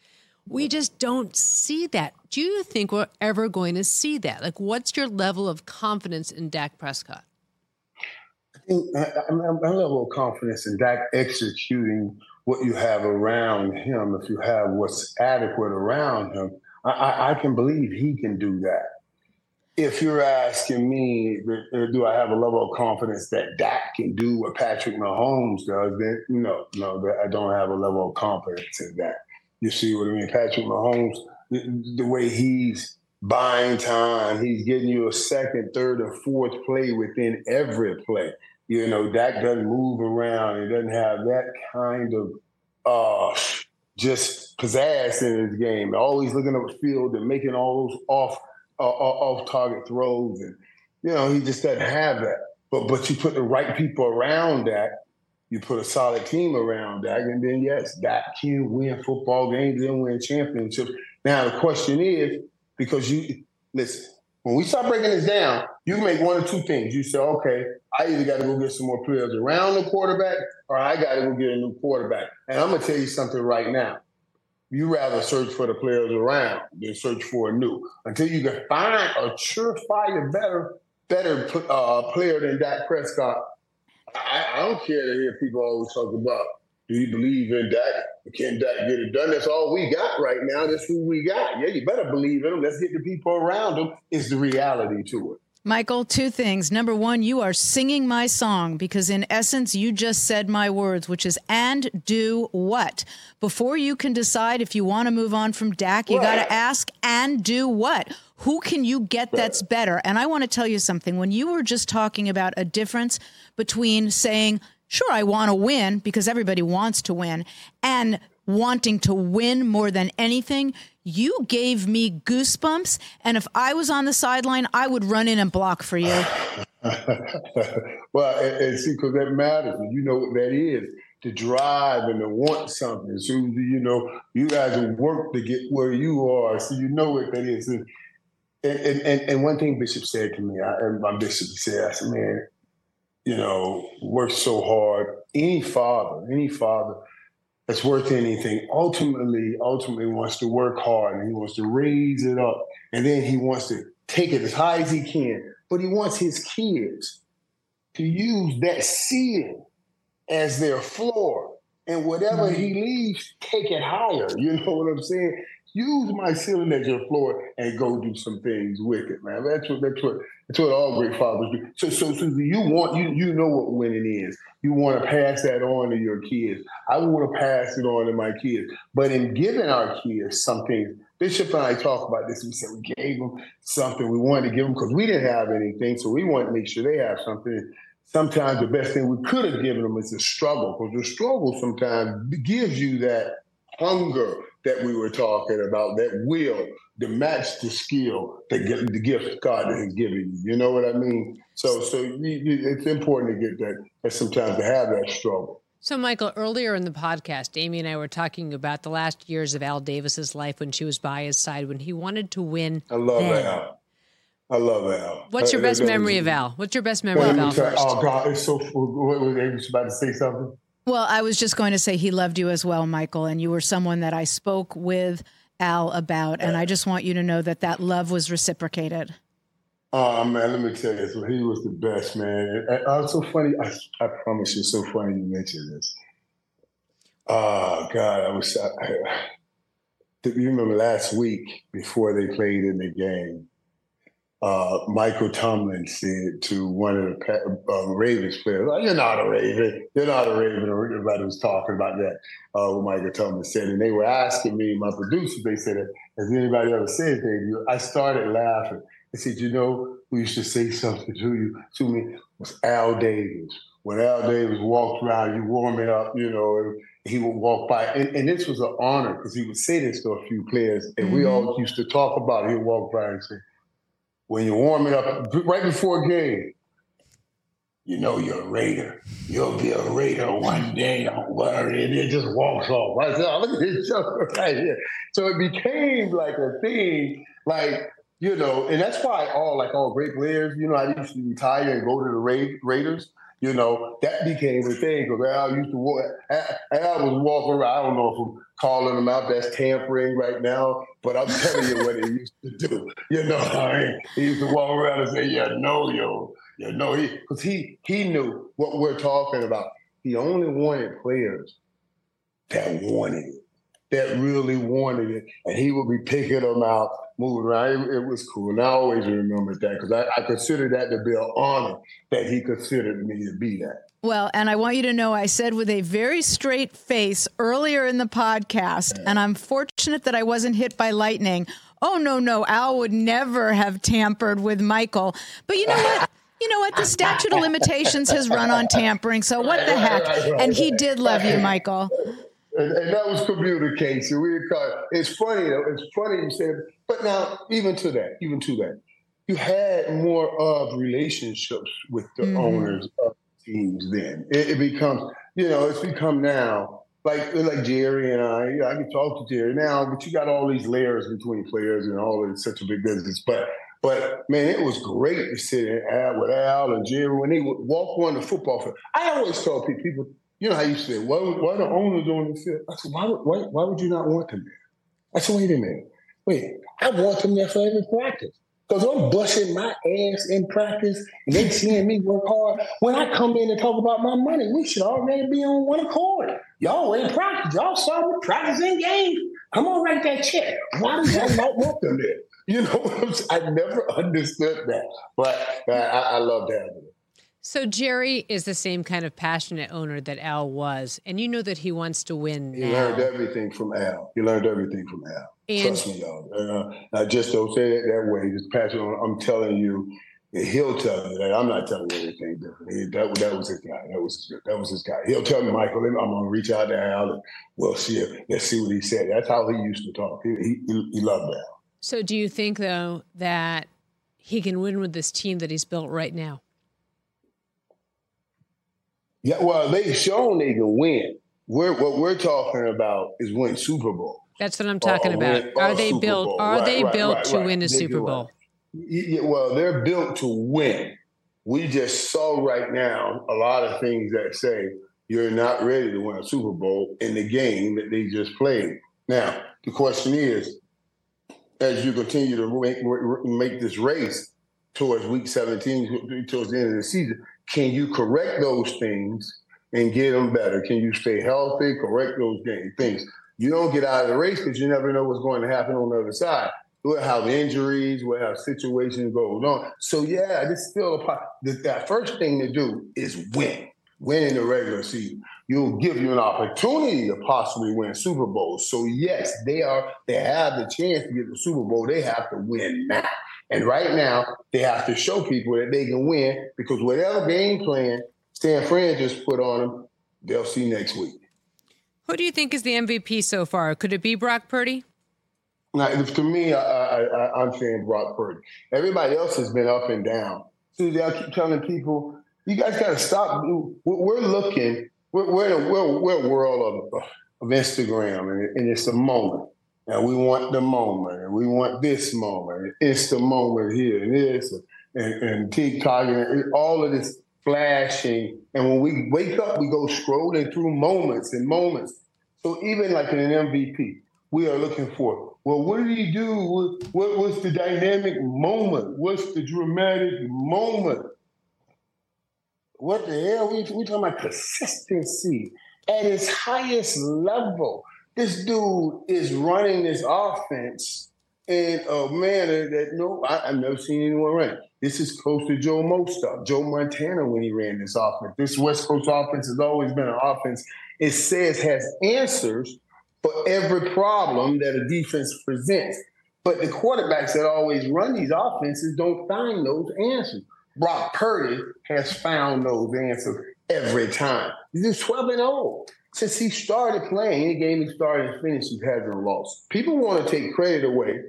we just don't see that. Do you think we're ever going to see that? Like, what's your level of confidence in Dak Prescott? I think my level of confidence in Dak executing what you have around him, if you have what's adequate around him, I, I can believe he can do that. If you're asking me, uh, do I have a level of confidence that Dak can do what Patrick Mahomes does? Then no, no, I don't have a level of confidence in that. You see what I mean? Patrick Mahomes, the, the way he's buying time, he's getting you a second, third, and fourth play within every play. You know, Dak doesn't move around. He doesn't have that kind of uh, just pizzazz in his game. Always looking up the field and making all those off uh, off target throws, and you know he just doesn't have that. But but you put the right people around Dak, you put a solid team around Dak, and then yes, Dak can win football games and win championships. Now the question is because you listen when we start breaking this down, you can make one or two things. You say, okay, I either got to go get some more players around the quarterback or I got to go get a new quarterback. And I'm going to tell you something right now. You rather search for the players around than search for a new until you can find a surefire, better, better uh, player than Dak Prescott. I, I don't care to hear people always talk about do you believe in Dak? Can Dak get it done? That's all we got right now. That's who we got. Yeah, you better believe in him. Let's get the people around him. Is the reality to it. Michael, two things. Number one, you are singing my song because, in essence, you just said my words, which is and do what? Before you can decide if you want to move on from Dak, you got to ask and do what? Who can you get that's better? And I want to tell you something. When you were just talking about a difference between saying, sure, I want to win because everybody wants to win, and wanting to win more than anything, you gave me goosebumps. And if I was on the sideline, I would run in and block for you. well, and, and see, because that matters. You know what that is to drive and to want something. So, you know, you guys work to get where you are. So, you know what that is. And, and, and, and one thing Bishop said to me, I, my bishop said, I said, man, you know, worked so hard. Any father, any father that's worth anything, ultimately, ultimately wants to work hard and he wants to raise it up. And then he wants to take it as high as he can. But he wants his kids to use that ceiling as their floor. And whatever mm-hmm. he leaves, take it higher. You know what I'm saying? Use my ceiling as your floor and go do some things with it, man. That's what that's what that's what all great fathers do. So so Suzy, you want you you know what winning is. You want to pass that on to your kids. I want to pass it on to my kids. But in giving our kids something, Bishop and I talk about this. We said we gave them something we wanted to give them because we didn't have anything, so we wanted to make sure they have something. Sometimes the best thing we could have given them is a struggle because the struggle sometimes gives you that hunger that we were talking about, that will to match the skill, the, the gift God has given you. You know what I mean? So, so you, you, it's important to get that, and sometimes to have that struggle. So, Michael, earlier in the podcast, Amy and I were talking about the last years of Al Davis's life when she was by his side when he wanted to win. I love then. Al. I love Al. What's your best memory of Al? What's your best memory of Al first? Oh God, it's so. What was Amy about to say something? Well, I was just going to say he loved you as well, Michael, and you were someone that I spoke with Al about, and I just want you to know that that love was reciprocated. Oh man, let me tell you, so he was the best man. And, uh, so funny. I, I promise you, so funny you mentioned this. Oh God, I was. I, I, you remember last week before they played in the game, uh, Michael Tomlin said to one of the uh, Ravens players, "You're not a Raven. You're not a Raven." Everybody was talking about that. Uh, what Michael Tomlin said, and they were asking me, my producers. They said, "Has anybody ever said that you?" I started laughing. I said, "You know, who used to say something to you to me was Al Davis." when Al Davis walked around, you warming up, you know, he would walk by. And, and this was an honor because he would say this to a few players. And mm-hmm. we all used to talk about it. He'd walk by and say, when you're warming up right before a game, you know you're a Raider. You'll be a Raider one day. Don't worry. And it just walks off. Right oh, there. Look at this right here. So it became like a thing, like, you know, and that's why all like all great players, you know, I used to retire and go to the Ra- Raiders. You know, that became a thing because Al used to walk. Al was walking around. I don't know if I'm calling him out. That's tampering right now, but I'm telling you what he used to do. You know, I mean? he used to walk around and say, "Yeah, no, yo, yeah, no, he because he he knew what we're talking about. He only wanted players that wanted it, that really wanted it, and he would be picking them out, moving around. It, it was cool, and I always remember that because I, I consider that to be an honor that he considered me to be that. Well, and I want you to know I said with a very straight face earlier in the podcast, and I'm fortunate that I wasn't hit by lightning. Oh, no, no, Al would never have tampered with Michael. But you know what? you know what? The statute of limitations has run on tampering, so what the heck? And he did love you, Michael. And, and that was communication. We caught, it's funny, it's funny you said, but now even to that, even to that, you had more of relationships with the mm-hmm. owners of teams. Then it, it, becomes, you know, it's become now like like Jerry and I. You know, I can talk to Jerry now, but you got all these layers between players and all of such a big business. But but man, it was great to sit in Al with Al and Jerry when they would walk on the football field. I always tell people, you know how you say, why, why the owners on the field? I said, why, why, why would you not want them there? I said, wait a minute. Wait, I want them there for every practice. Because I'm busting my ass in practice and they seeing me work hard. When I come in and talk about my money, we should already be on one accord. Y'all ain't practice. Y'all saw me practicing game. I'm gonna write that check. Why do y'all not want them there? You know, I never understood that, but I, I loved having. So Jerry is the same kind of passionate owner that Al was, and you know that he wants to win. He now. learned everything from Al. He learned everything from Al. And Trust me, y'all. Uh, I just don't say it that way. Just passionate. I'm telling you, he'll tell you that. I'm not telling you anything different. He, that, that was his guy. That was his, that was his guy. He'll tell me, Michael, I'm going to reach out to Al and we'll see. Let's see what he said. That's how he used to talk. He, he, he loved Al. So, do you think though that he can win with this team that he's built right now? Yeah, well, they've shown they can win. We're, what we're talking about is win Super Bowl. That's what I'm talking or, about. Win, are they Super built? Bowl. Are right, they right, built right, to win a Super Bowl? Yeah, well, they're built to win. We just saw right now a lot of things that say you're not ready to win a Super Bowl in the game that they just played. Now, the question is, as you continue to make, make this race towards week 17, towards the end of the season, can you correct those things and get them better? Can you stay healthy, correct those things? You don't get out of the race because you never know what's going to happen on the other side. We'll have injuries, we'll have situations going on. So, yeah, this still a part. That first thing to do is win, win in the regular season you'll give you an opportunity to possibly win Super Bowls. So yes, they are they have the chance to get the Super Bowl. They have to win now. And right now, they have to show people that they can win because whatever game plan Stan Fran just put on them, they'll see next week. Who do you think is the MVP so far? Could it be Brock Purdy? Now, to me, I, am saying Brock Purdy. Everybody else has been up and down. See, I keep telling people, you guys got to stop. We're looking we're, we're, in a, we're, we're a world of, of Instagram, and, and it's a moment. And we want the moment, and we want this moment. It's the moment here, and this, and, and TikTok, and all of this flashing. And when we wake up, we go scrolling through moments and moments. So even like in an MVP, we are looking for, well, what did he do? What, what was the dynamic moment? What's the dramatic moment? What the hell? We, we talking about consistency at its highest level. This dude is running this offense in a manner that no, I, have never seen anyone run. This is close to Joe Mo Joe Montana when he ran this offense. This West Coast offense has always been an offense it says has answers for every problem that a defense presents. But the quarterbacks that always run these offenses don't find those answers. Brock Purdy has found those answers every time. He's 12 and 0. Since he started playing, any game he started and finished, he hasn't lost. People want to take credit away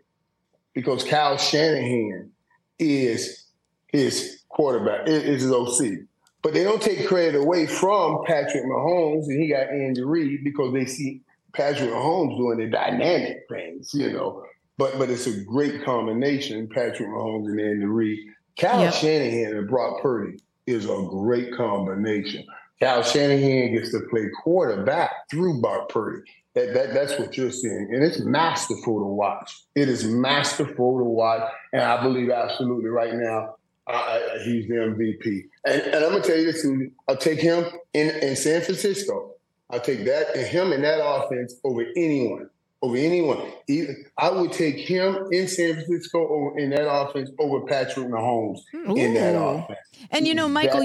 because Kyle Shanahan is his quarterback, is his OC. But they don't take credit away from Patrick Mahomes, and he got Andy Reid because they see Patrick Mahomes doing the dynamic things, you know. But but it's a great combination, Patrick Mahomes and Andy Reid. Kyle yep. Shanahan and Brock Purdy is a great combination. Kyle Shanahan gets to play quarterback through Brock Purdy. That, that, that's what you're seeing. And it's masterful to watch. It is masterful to watch. And I believe absolutely right now, he's the MVP. And, and I'm going to tell you this, I'll take him in, in San Francisco. I'll take that and him in that offense over anyone over anyone. Even, I would take him in San Francisco over, in that offense over Patrick Mahomes Ooh. in that offense. And you know, Michael,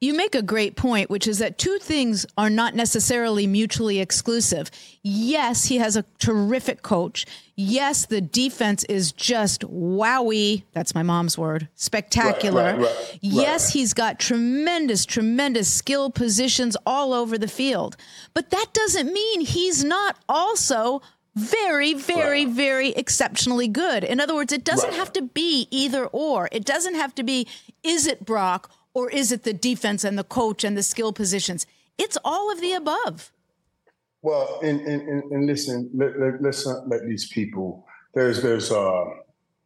you make a great point, which is that two things are not necessarily mutually exclusive. Yes, he has a terrific coach. Yes, the defense is just wowie. That's my mom's word. Spectacular. Right, right, right, yes, he's got tremendous, tremendous skill positions all over the field. But that doesn't mean he's not also very, very, very exceptionally good. In other words, it doesn't have to be either or. It doesn't have to be is it Brock or is it the defense and the coach and the skill positions? It's all of the above. Well, and and, and listen, let, let, let's not let these people. There's there's uh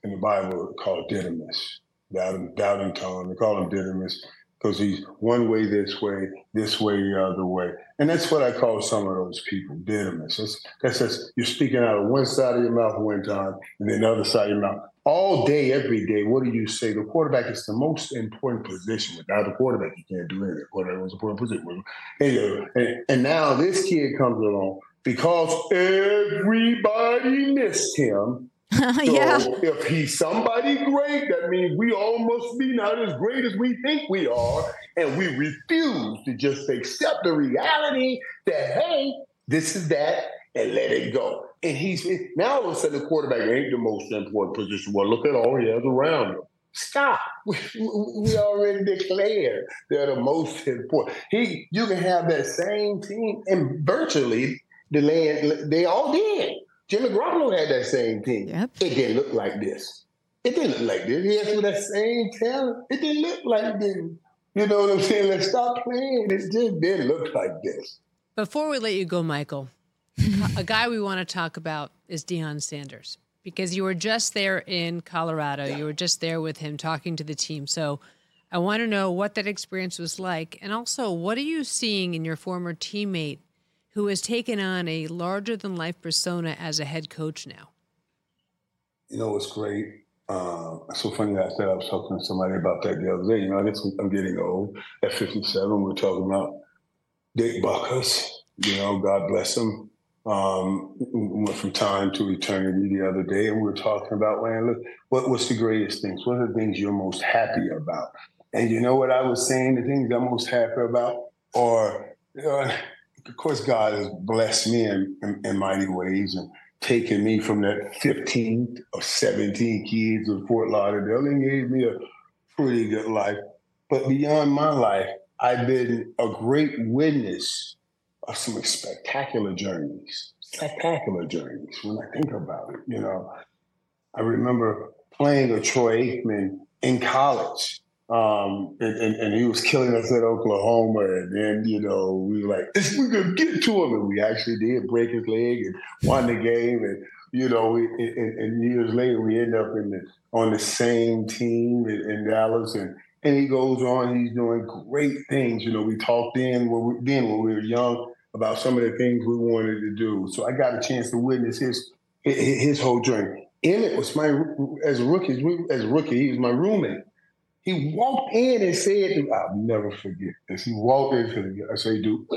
in the Bible called Didymus, doubting doubting Tom. They call him Didymus because he's one way this way, this way the other way. And that's what I call some of those people, Didymus. That's, that's just, you're speaking out of one side of your mouth one time and then the other side of your mouth. All day, every day, what do you say? The quarterback is the most important position. Without the quarterback, you can't do anything. Quarterback was important position. And, and, and now this kid comes along because everybody missed him so yeah. if he's somebody great, that means we all must be not as great as we think we are. And we refuse to just accept the reality that, hey, this is that, and let it go. And he's now all of a sudden the quarterback ain't the most important position. Well, look at all he has around him. Stop. We, we already declared they're the most important. He, you can have that same team, and virtually the land they all did. Jimmy Garoppolo had that same team. Yep. It didn't look like this. It didn't look like this. He had that same talent. It didn't look like this. You know what I'm saying? Let's stop playing. It just didn't look like this. Before we let you go, Michael, a guy we want to talk about is Deion Sanders because you were just there in Colorado. Yeah. You were just there with him talking to the team. So I want to know what that experience was like. And also, what are you seeing in your former teammate who has taken on a larger than life persona as a head coach now? You know, it's great. Uh, it's so funny that I said I was talking to somebody about that the other day. You know, I guess I'm getting old. At 57, we're talking about Dick Butkus. You know, God bless him. Um, went from time to eternity the other day, and we were talking about, man, what, what's the greatest things? What are the things you're most happy about? And you know what I was saying? The things I'm most happy about are uh, of course, God has blessed me in, in, in mighty ways and taken me from that 15 or 17 kids in Fort Lauderdale and gave me a pretty good life. But beyond my life, I've been a great witness of some spectacular journeys, spectacular journeys when I think about it. You know, I remember playing a Troy Aikman in college um, and, and, and, he was killing us at Oklahoma. And then, you know, we were like, we're going to get to him. And we actually did break his leg and won the game. And, you know, we, and, and, years later, we end up in the, on the same team in, in, Dallas. And, and he goes on, he's doing great things. You know, we talked then when we, then when we were young about some of the things we wanted to do. So I got a chance to witness his, his whole journey. Emmitt was my, as a rookie, as a rookie, he was my roommate. He walked in and said, I'll never forget this. He walked into the, I say, dude,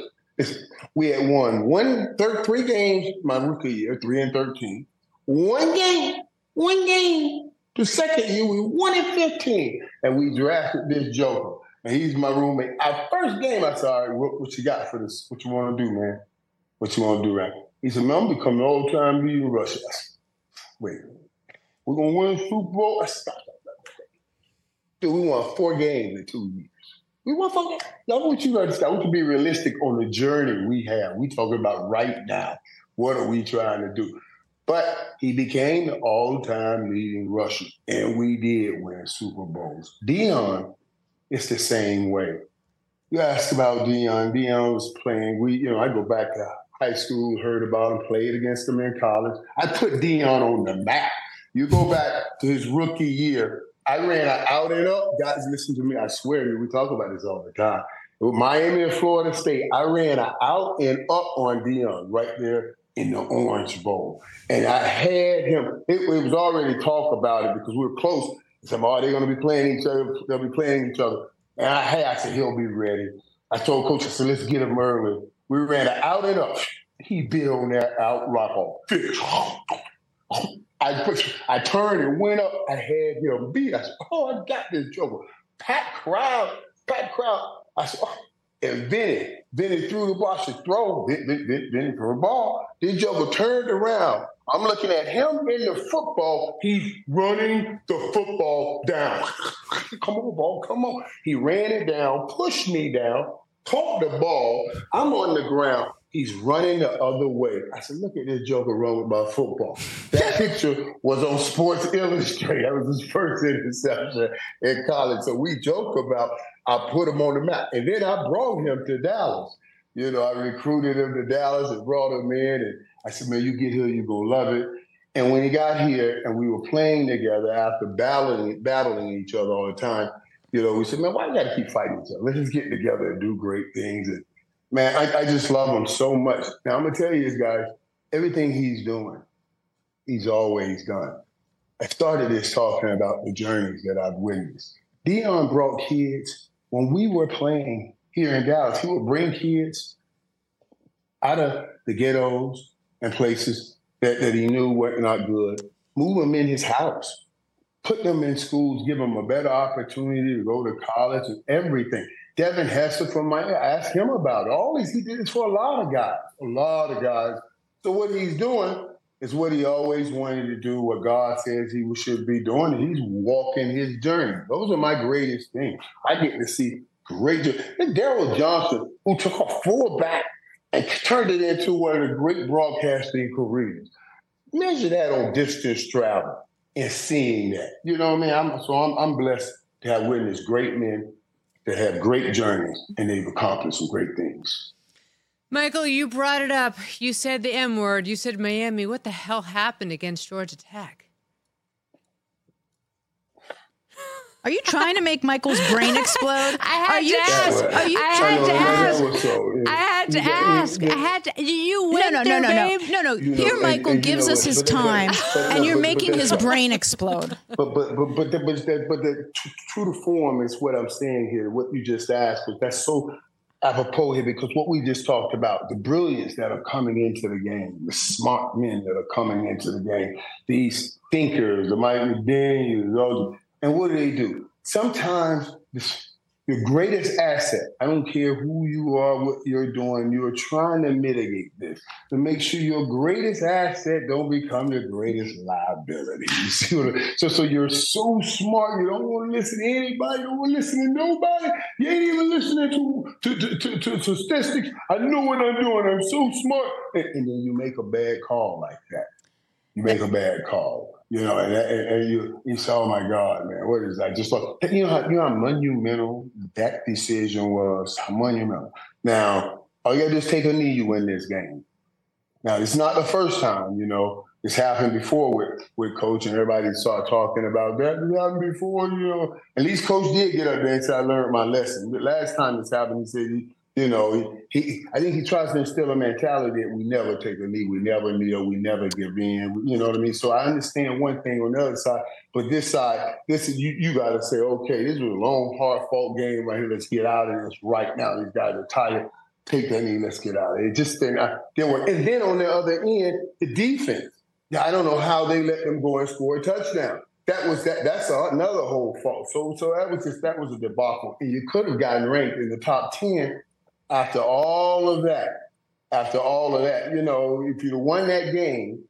we had won one, thir- three games my rookie year, three and 13. One game, one game. The second year, we won in 15. And we drafted this Joker. And he's my roommate. Our first game, I said, what, what you got for this? What you want to do, man? What you want to do, right? He said, man, I'm becoming old time leader in Russia. Wait, we're going to win Super Bowl? I stopped. Dude, we won four games in two years. We want folks. I want you to understand. I want to be realistic on the journey we have. We talking about right now. What are we trying to do? But he became the all-time leading rusher, and we did win Super Bowls. Deion, it's the same way. You ask about Deion. Deion was playing. We, you know, I go back to high school, heard about him, played against him in college. I put Deion on the map. You go back to his rookie year. I ran an out and up. Guys, listen to me. I swear to you, we talk about this all the time. With Miami and Florida State, I ran an out and up on Deion right there in the Orange Bowl. And I had him, it, it was already talk about it because we were close. Some are they going to be playing each other? They'll be playing each other. And I had, I said, he'll be ready. I told coach, I said, let's get him early. We ran it out and up. He bit on that out rock off. I pushed, I turned and went up. I had him beat. I said, oh, I got this trouble. Pat crowd, pat crowd. I said, oh. And Vinny, Vinny threw the ball. Said, throw. Vinny, Vinny, Vinny threw the ball. Then joker turned around. I'm looking at him in the football. He's running the football down. come on, ball, come on. He ran it down, pushed me down, caught the ball. I'm on the ground. He's running the other way. I said, look at this joker run with my football. That picture was on Sports Illustrated. That was his first interception in college. So we joke about I put him on the map. And then I brought him to Dallas. You know, I recruited him to Dallas and brought him in. And I said, man, you get here, you're going to love it. And when he got here and we were playing together after battling, battling each other all the time, you know, we said, man, why do you got to keep fighting each other? Let's just get together and do great things. And man, I, I just love him so much. Now, I'm to tell you this, guys, everything he's doing, he's always done. I started this talking about the journeys that I've witnessed. Deion brought kids when we were playing here in Dallas. He would bring kids out of the ghettos and places that, that he knew were not good, move them in his house, put them in schools, give them a better opportunity to go to college and everything. Devin Hester from Miami, ask him about it. All these, he did this for a lot of guys, a lot of guys. So what he's doing is what he always wanted to do, what God says he should be doing. He's walking his journey. Those are my greatest things. I get to see great. And Daryl Johnston, who took a fullback and turned it into one of the great broadcasting careers. Measure that on distance travel and seeing that. You know what I mean? I'm, so I'm, I'm blessed to have witnessed great men that have great journeys and they've accomplished some great things. Michael, you brought it up. You said the M word. You said Miami. What the hell happened against Georgia Tech? Are you trying to make Michael's brain explode? I had Are you, to ask. Are you I had to ask. So, I had to you ask. you I had to. You No, went no, no, there, no, no, babe. no, no. You know, Here, and- Michael and you gives know us his but time, but and you're but- but making his brain explode. But but but but the, but the, but the tr- true to form is what I'm saying here. What you just asked, because that's so apropos here. Because what we just talked about, the brilliance that are coming into the game, the smart men that are coming into the game, these thinkers, the Mike McDaniels, those, and what do they do? Sometimes your greatest asset. I don't care who you are, what you're doing. You are trying to mitigate this to make sure your greatest asset don't become your greatest liability. You see what I- so so you're so smart. You don't want to listen to anybody. You don't want to listen to nobody. You ain't even listening to to, to, to, to, to statistics. I know what I'm doing. I'm so smart. And, and then you make a bad call like that. You make a bad call. You know, and, and, and you you say, "Oh my God, man, what is that?" Just like you know, how, you know how monumental that decision was. Monumental. Now, all you gotta do is take a knee. You win this game. Now, it's not the first time. You know, it's happened before with with coach, and everybody started talking about that. It happened before. You know, at least coach did get up there and say, "I learned my lesson." The last time this happened, he said he. You know, he, I think he tries to instill a mentality that we never take a knee, we never kneel, we never give in. You know what I mean? So I understand one thing on the other side, but this side, this is you. You got to say, okay, this was a long, hard fought game right here. Let's get out of this right now. These guys are tired. Take that knee. Let's get out of it. Just then, then. And then on the other end, the defense. I don't know how they let them go and score a touchdown. That was that. That's another whole fault. So, so that was just that was a debacle. And you could have gotten ranked in the top ten after all of that, after all of that, you know, if you'd have won that game,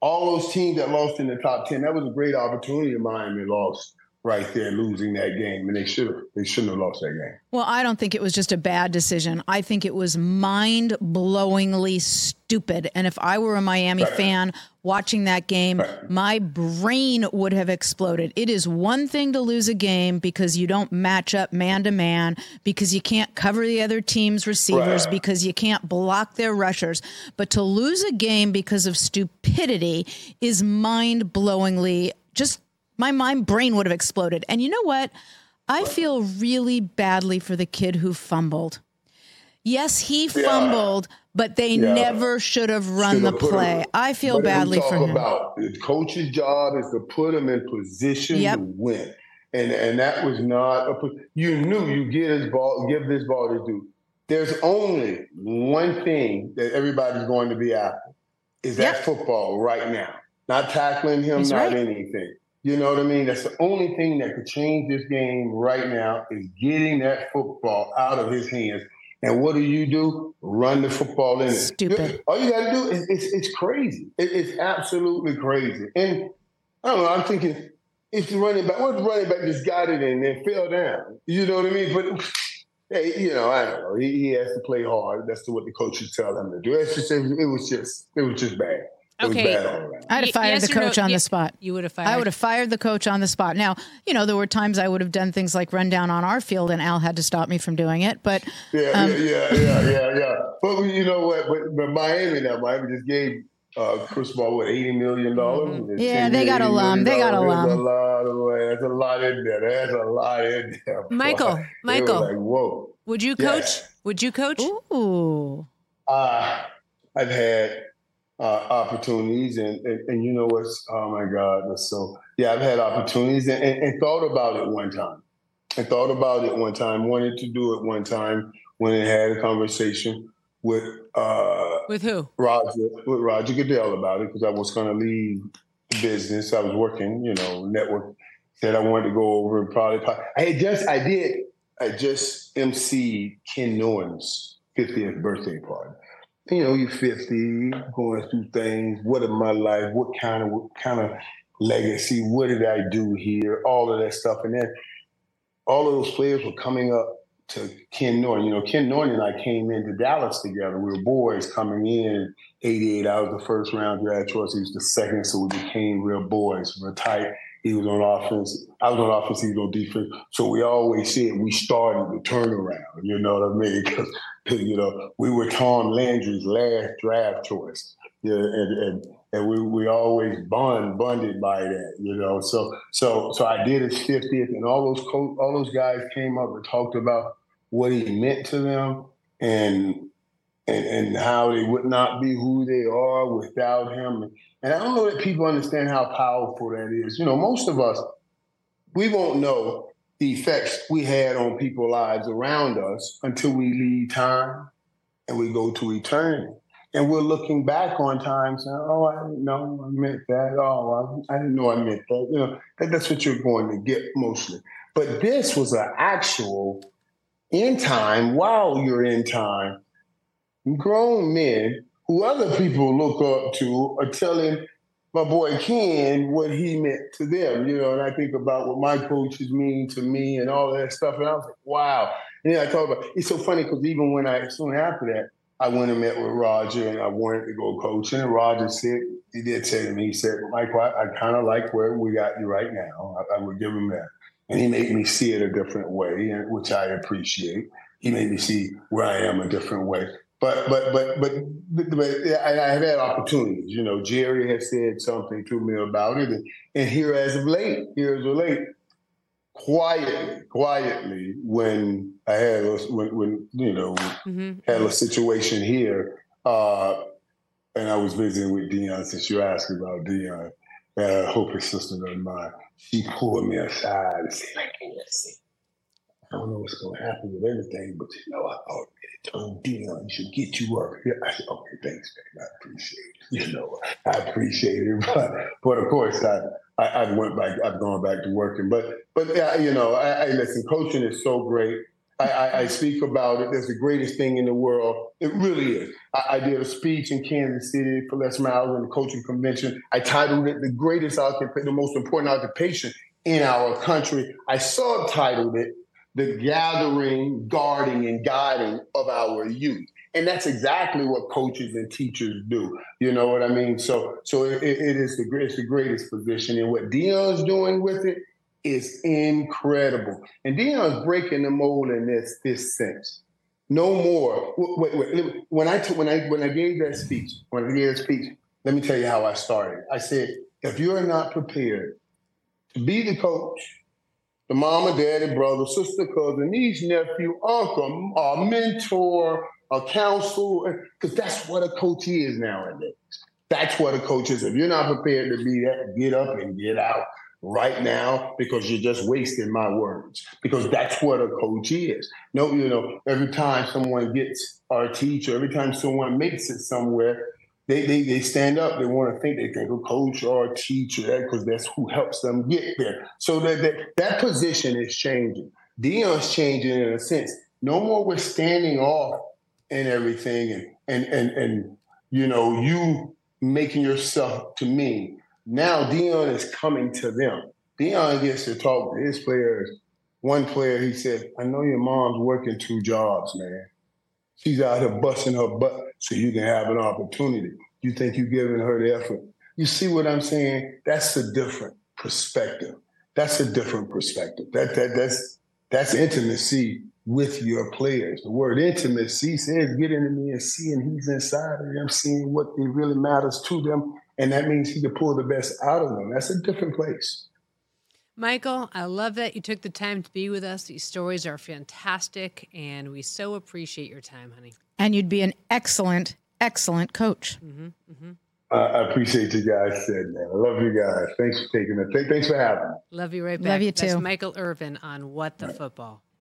all those teams that lost in the top 10, that was a great opportunity of Miami lost. Right there losing that game, and they should have they shouldn't have lost that game. Well, I don't think it was just a bad decision. I think it was mind blowingly stupid. And if I were a Miami right. fan watching that game, right. my brain would have exploded. It is one thing to lose a game because you don't match up man to man, because you can't cover the other team's receivers, right. because you can't block their rushers. But to lose a game because of stupidity is mind blowingly just my mind brain would have exploded. And you know what? I feel really badly for the kid who fumbled. Yes, he fumbled, yeah. but they yeah. never should have run Should've the play. Him, I feel badly for him. About the coach's job is to put him in position yep. to win, and and that was not. A, you knew you give his ball, give this ball to do. There's only one thing that everybody's going to be after is that yep. football right now. Not tackling him, He's not right. anything. You know what I mean? That's the only thing that could change this game right now is getting that football out of his hands. And what do you do? Run the football in it. Stupid. All you got to do is it's, it's crazy. It, it's absolutely crazy. And I don't know. I'm thinking if the running back, what running back just got it in and then fell down? You know what I mean? But hey, you know, I don't know. He, he has to play hard. That's what the coaches tell him to do. It's just it was just it was just bad. Okay. I'd have fired yes the coach no, on the spot. You would have fired. I would have fired the coach on the spot. Now, you know, there were times I would have done things like run down on our field, and Al had to stop me from doing it. But yeah, um, yeah, yeah, yeah, yeah, yeah. But you know what? But, but Miami now, Miami just gave uh, Cristobal what eighty million dollars. Mm-hmm. Yeah, they got a lump. They got a lump. That's a lot of That's a lot in there. That's a lot in there. Michael, boy. Michael, like, whoa. Would you coach? Yes. Would you coach? Ooh. Uh, I've had uh, opportunities, and, and, and you know what's oh my god, so yeah. I've had opportunities and, and, and, thought about it one time. I thought about it one time. Wanted to do it one time when I had a conversation with uh, with who Roger with Roger Goodell about it because I was going to leave the business. I was working, you know, network. Said I wanted to go over and probably. I had just I did I just emceed Ken Norton's 50th birthday party you know, you're 50, going through things. What in my life? What kind of what kind of legacy? What did I do here? All of that stuff. And then all of those players were coming up to Ken Norton. You know, Ken Norton and I came into Dallas together. We were boys coming in. 88, I was the first round draft choice. He was the second, so we became real boys, real tight. He was on offense. I was on offense. He was on defense. So we always said we started the turnaround. You know what I mean? Because you know we were Tom Landry's last draft choice. Yeah, and and, and we, we always bond bonded by that. You know, so so so I did his 50th, and all those co- all those guys came up and talked about what he meant to them and and, and how they would not be who they are without him. And I don't know that people understand how powerful that is. You know, most of us, we won't know the effects we had on people's lives around us until we leave time and we go to eternity. And we're looking back on time saying, oh, I didn't know I meant that. Oh, I, I didn't know I meant that. You know, that, that's what you're going to get mostly. But this was an actual in time, while you're in time, grown men who other people look up to are telling my boy Ken what he meant to them, you know, and I think about what my coaches mean to me and all that stuff. And I was like, wow. And then I thought about it's so funny because even when I soon after that, I went and met with Roger and I wanted to go coaching. And Roger said, he did say to me, he said, Michael, I, I kind of like where we got you right now. I, I would give him that. And he made me see it a different way, which I appreciate. He made me see where I am a different way. But but but but, but, I, have had opportunities. You know, Jerry has said something to me about it, and, and here as of late, here as of late, quietly, quietly, when I had a, when, when you know mm-hmm. had a situation here, uh, and I was visiting with Deion since you asked about Deion. Uh, I hope his sister doesn't mind. She pulled me aside and said, "Like, listen, I don't know what's going to happen with everything, but you know, I thought told Deion should get you up here. I said, okay, thanks, man. I appreciate it. You know, I appreciate it. But, but of course, I, I, I went back, I've gone back to working. But, but yeah, you know, I, I listen, coaching is so great. I, I, I, speak about it. It's the greatest thing in the world. It really is. I, I did a speech in Kansas City for Les Miles in the coaching convention. I titled it "The Greatest Occupation, the Most Important Occupation in our country. I subtitled it The Gathering, Guarding, and Guiding of Our Youth. And that's exactly what coaches and teachers do. You know what I mean? So, so it, it is the it's the greatest position, and what Deion's doing with it is incredible. And Deion's breaking the mold in this this sense. No more. Wait, wait, when I t- when I when I gave that speech, when I gave that speech, let me tell you how I started. I said, if you are not prepared to be the coach, the mama, daddy, brother, sister, cousin, niece, nephew, uncle, a mentor, a counselor, because that's what a coach is nowadays. That's what a coach is. If you're not prepared to be that, get up and get out right now because you're just wasting my words. Because that's what a coach is. No, you know, every time someone gets our teacher, every time someone makes it somewhere, they, they, they stand up, they want to think they think a coach or a teacher because that's who helps them get there. So that, that that position is changing. Deion's changing in a sense. No more we're standing off and everything and and and and you know you making yourself to me. Now Deion is coming to them. Deion gets to talk to his players. One player, he said, I know your mom's working two jobs, man. She's out here busting her butt so you can have an opportunity. You think you're giving her the effort. You see what I'm saying? That's a different perspective. That's a different perspective. That that that's that's intimacy with your players. The word intimacy says get into me and see, and he's inside of them, seeing what really matters to them. And that means he can pull the best out of them. That's a different place. Michael, I love that you took the time to be with us. These stories are fantastic, and we so appreciate your time, honey. And you'd be an excellent, excellent coach. Mm-hmm, mm-hmm. Uh, I appreciate you guys said that. I love you guys. Thanks for taking it. Thanks for having me. Love you right back. Love you too. That's Michael Irvin on What the Football.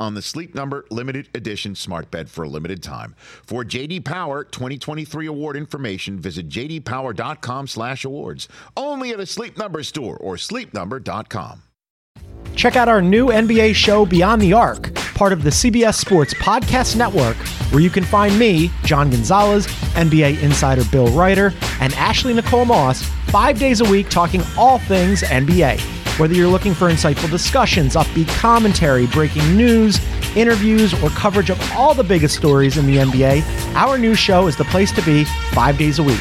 on the Sleep Number limited edition smart bed for a limited time. For JD Power 2023 award information, visit jdpower.com/awards. Only at a Sleep Number store or sleepnumber.com. Check out our new NBA show Beyond the Arc, part of the CBS Sports Podcast Network, where you can find me, John Gonzalez, NBA insider Bill Reiter, and Ashley Nicole Moss 5 days a week talking all things NBA. Whether you're looking for insightful discussions, upbeat commentary, breaking news, interviews, or coverage of all the biggest stories in the NBA, our new show is the place to be five days a week.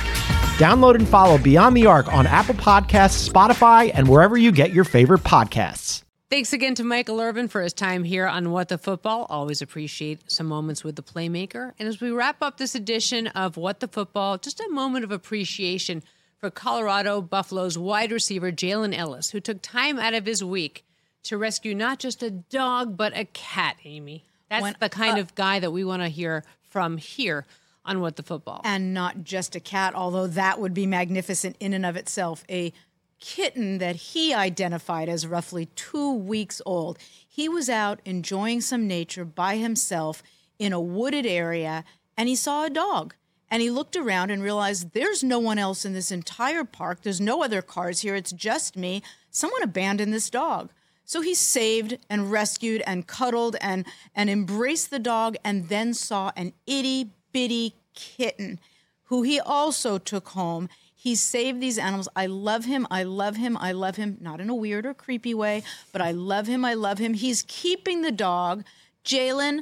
Download and follow Beyond the Arc on Apple Podcasts, Spotify, and wherever you get your favorite podcasts. Thanks again to Michael Irvin for his time here on What the Football. Always appreciate some moments with the playmaker. And as we wrap up this edition of What the Football, just a moment of appreciation for Colorado Buffaloes wide receiver Jalen Ellis, who took time out of his week to rescue not just a dog, but a cat, Amy. That's when, the kind uh, of guy that we want to hear from here on What the Football. And not just a cat, although that would be magnificent in and of itself. A kitten that he identified as roughly two weeks old. He was out enjoying some nature by himself in a wooded area and he saw a dog. And he looked around and realized there's no one else in this entire park. There's no other cars here. It's just me. Someone abandoned this dog. So he saved and rescued and cuddled and, and embraced the dog and then saw an itty bitty kitten who he also took home. He saved these animals. I love him. I love him. I love him. Not in a weird or creepy way, but I love him. I love him. He's keeping the dog. Jalen,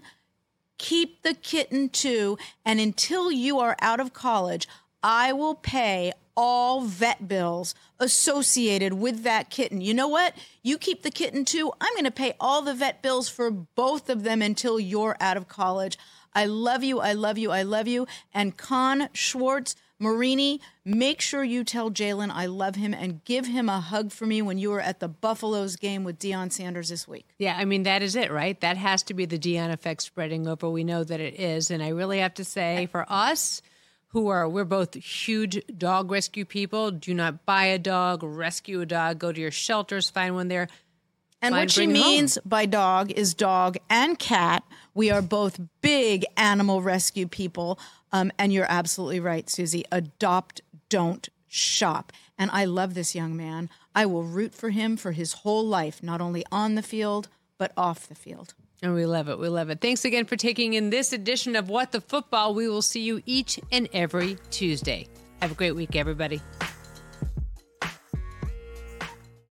keep the kitten too. And until you are out of college, I will pay all vet bills associated with that kitten. You know what? You keep the kitten too. I'm going to pay all the vet bills for both of them until you're out of college. I love you. I love you. I love you. And Con Schwartz, Marini, make sure you tell Jalen I love him and give him a hug for me when you were at the Buffaloes game with Deion Sanders this week. Yeah, I mean, that is it, right? That has to be the Deion effect spreading over. We know that it is. And I really have to say, for us, who are, we're both huge dog rescue people, do not buy a dog, rescue a dog, go to your shelters, find one there. And what she it home. means by dog is dog and cat. We are both big animal rescue people. Um, and you're absolutely right, Suzy. Adopt, don't shop. And I love this young man. I will root for him for his whole life, not only on the field, but off the field. And we love it. We love it. Thanks again for taking in this edition of What the Football. We will see you each and every Tuesday. Have a great week, everybody.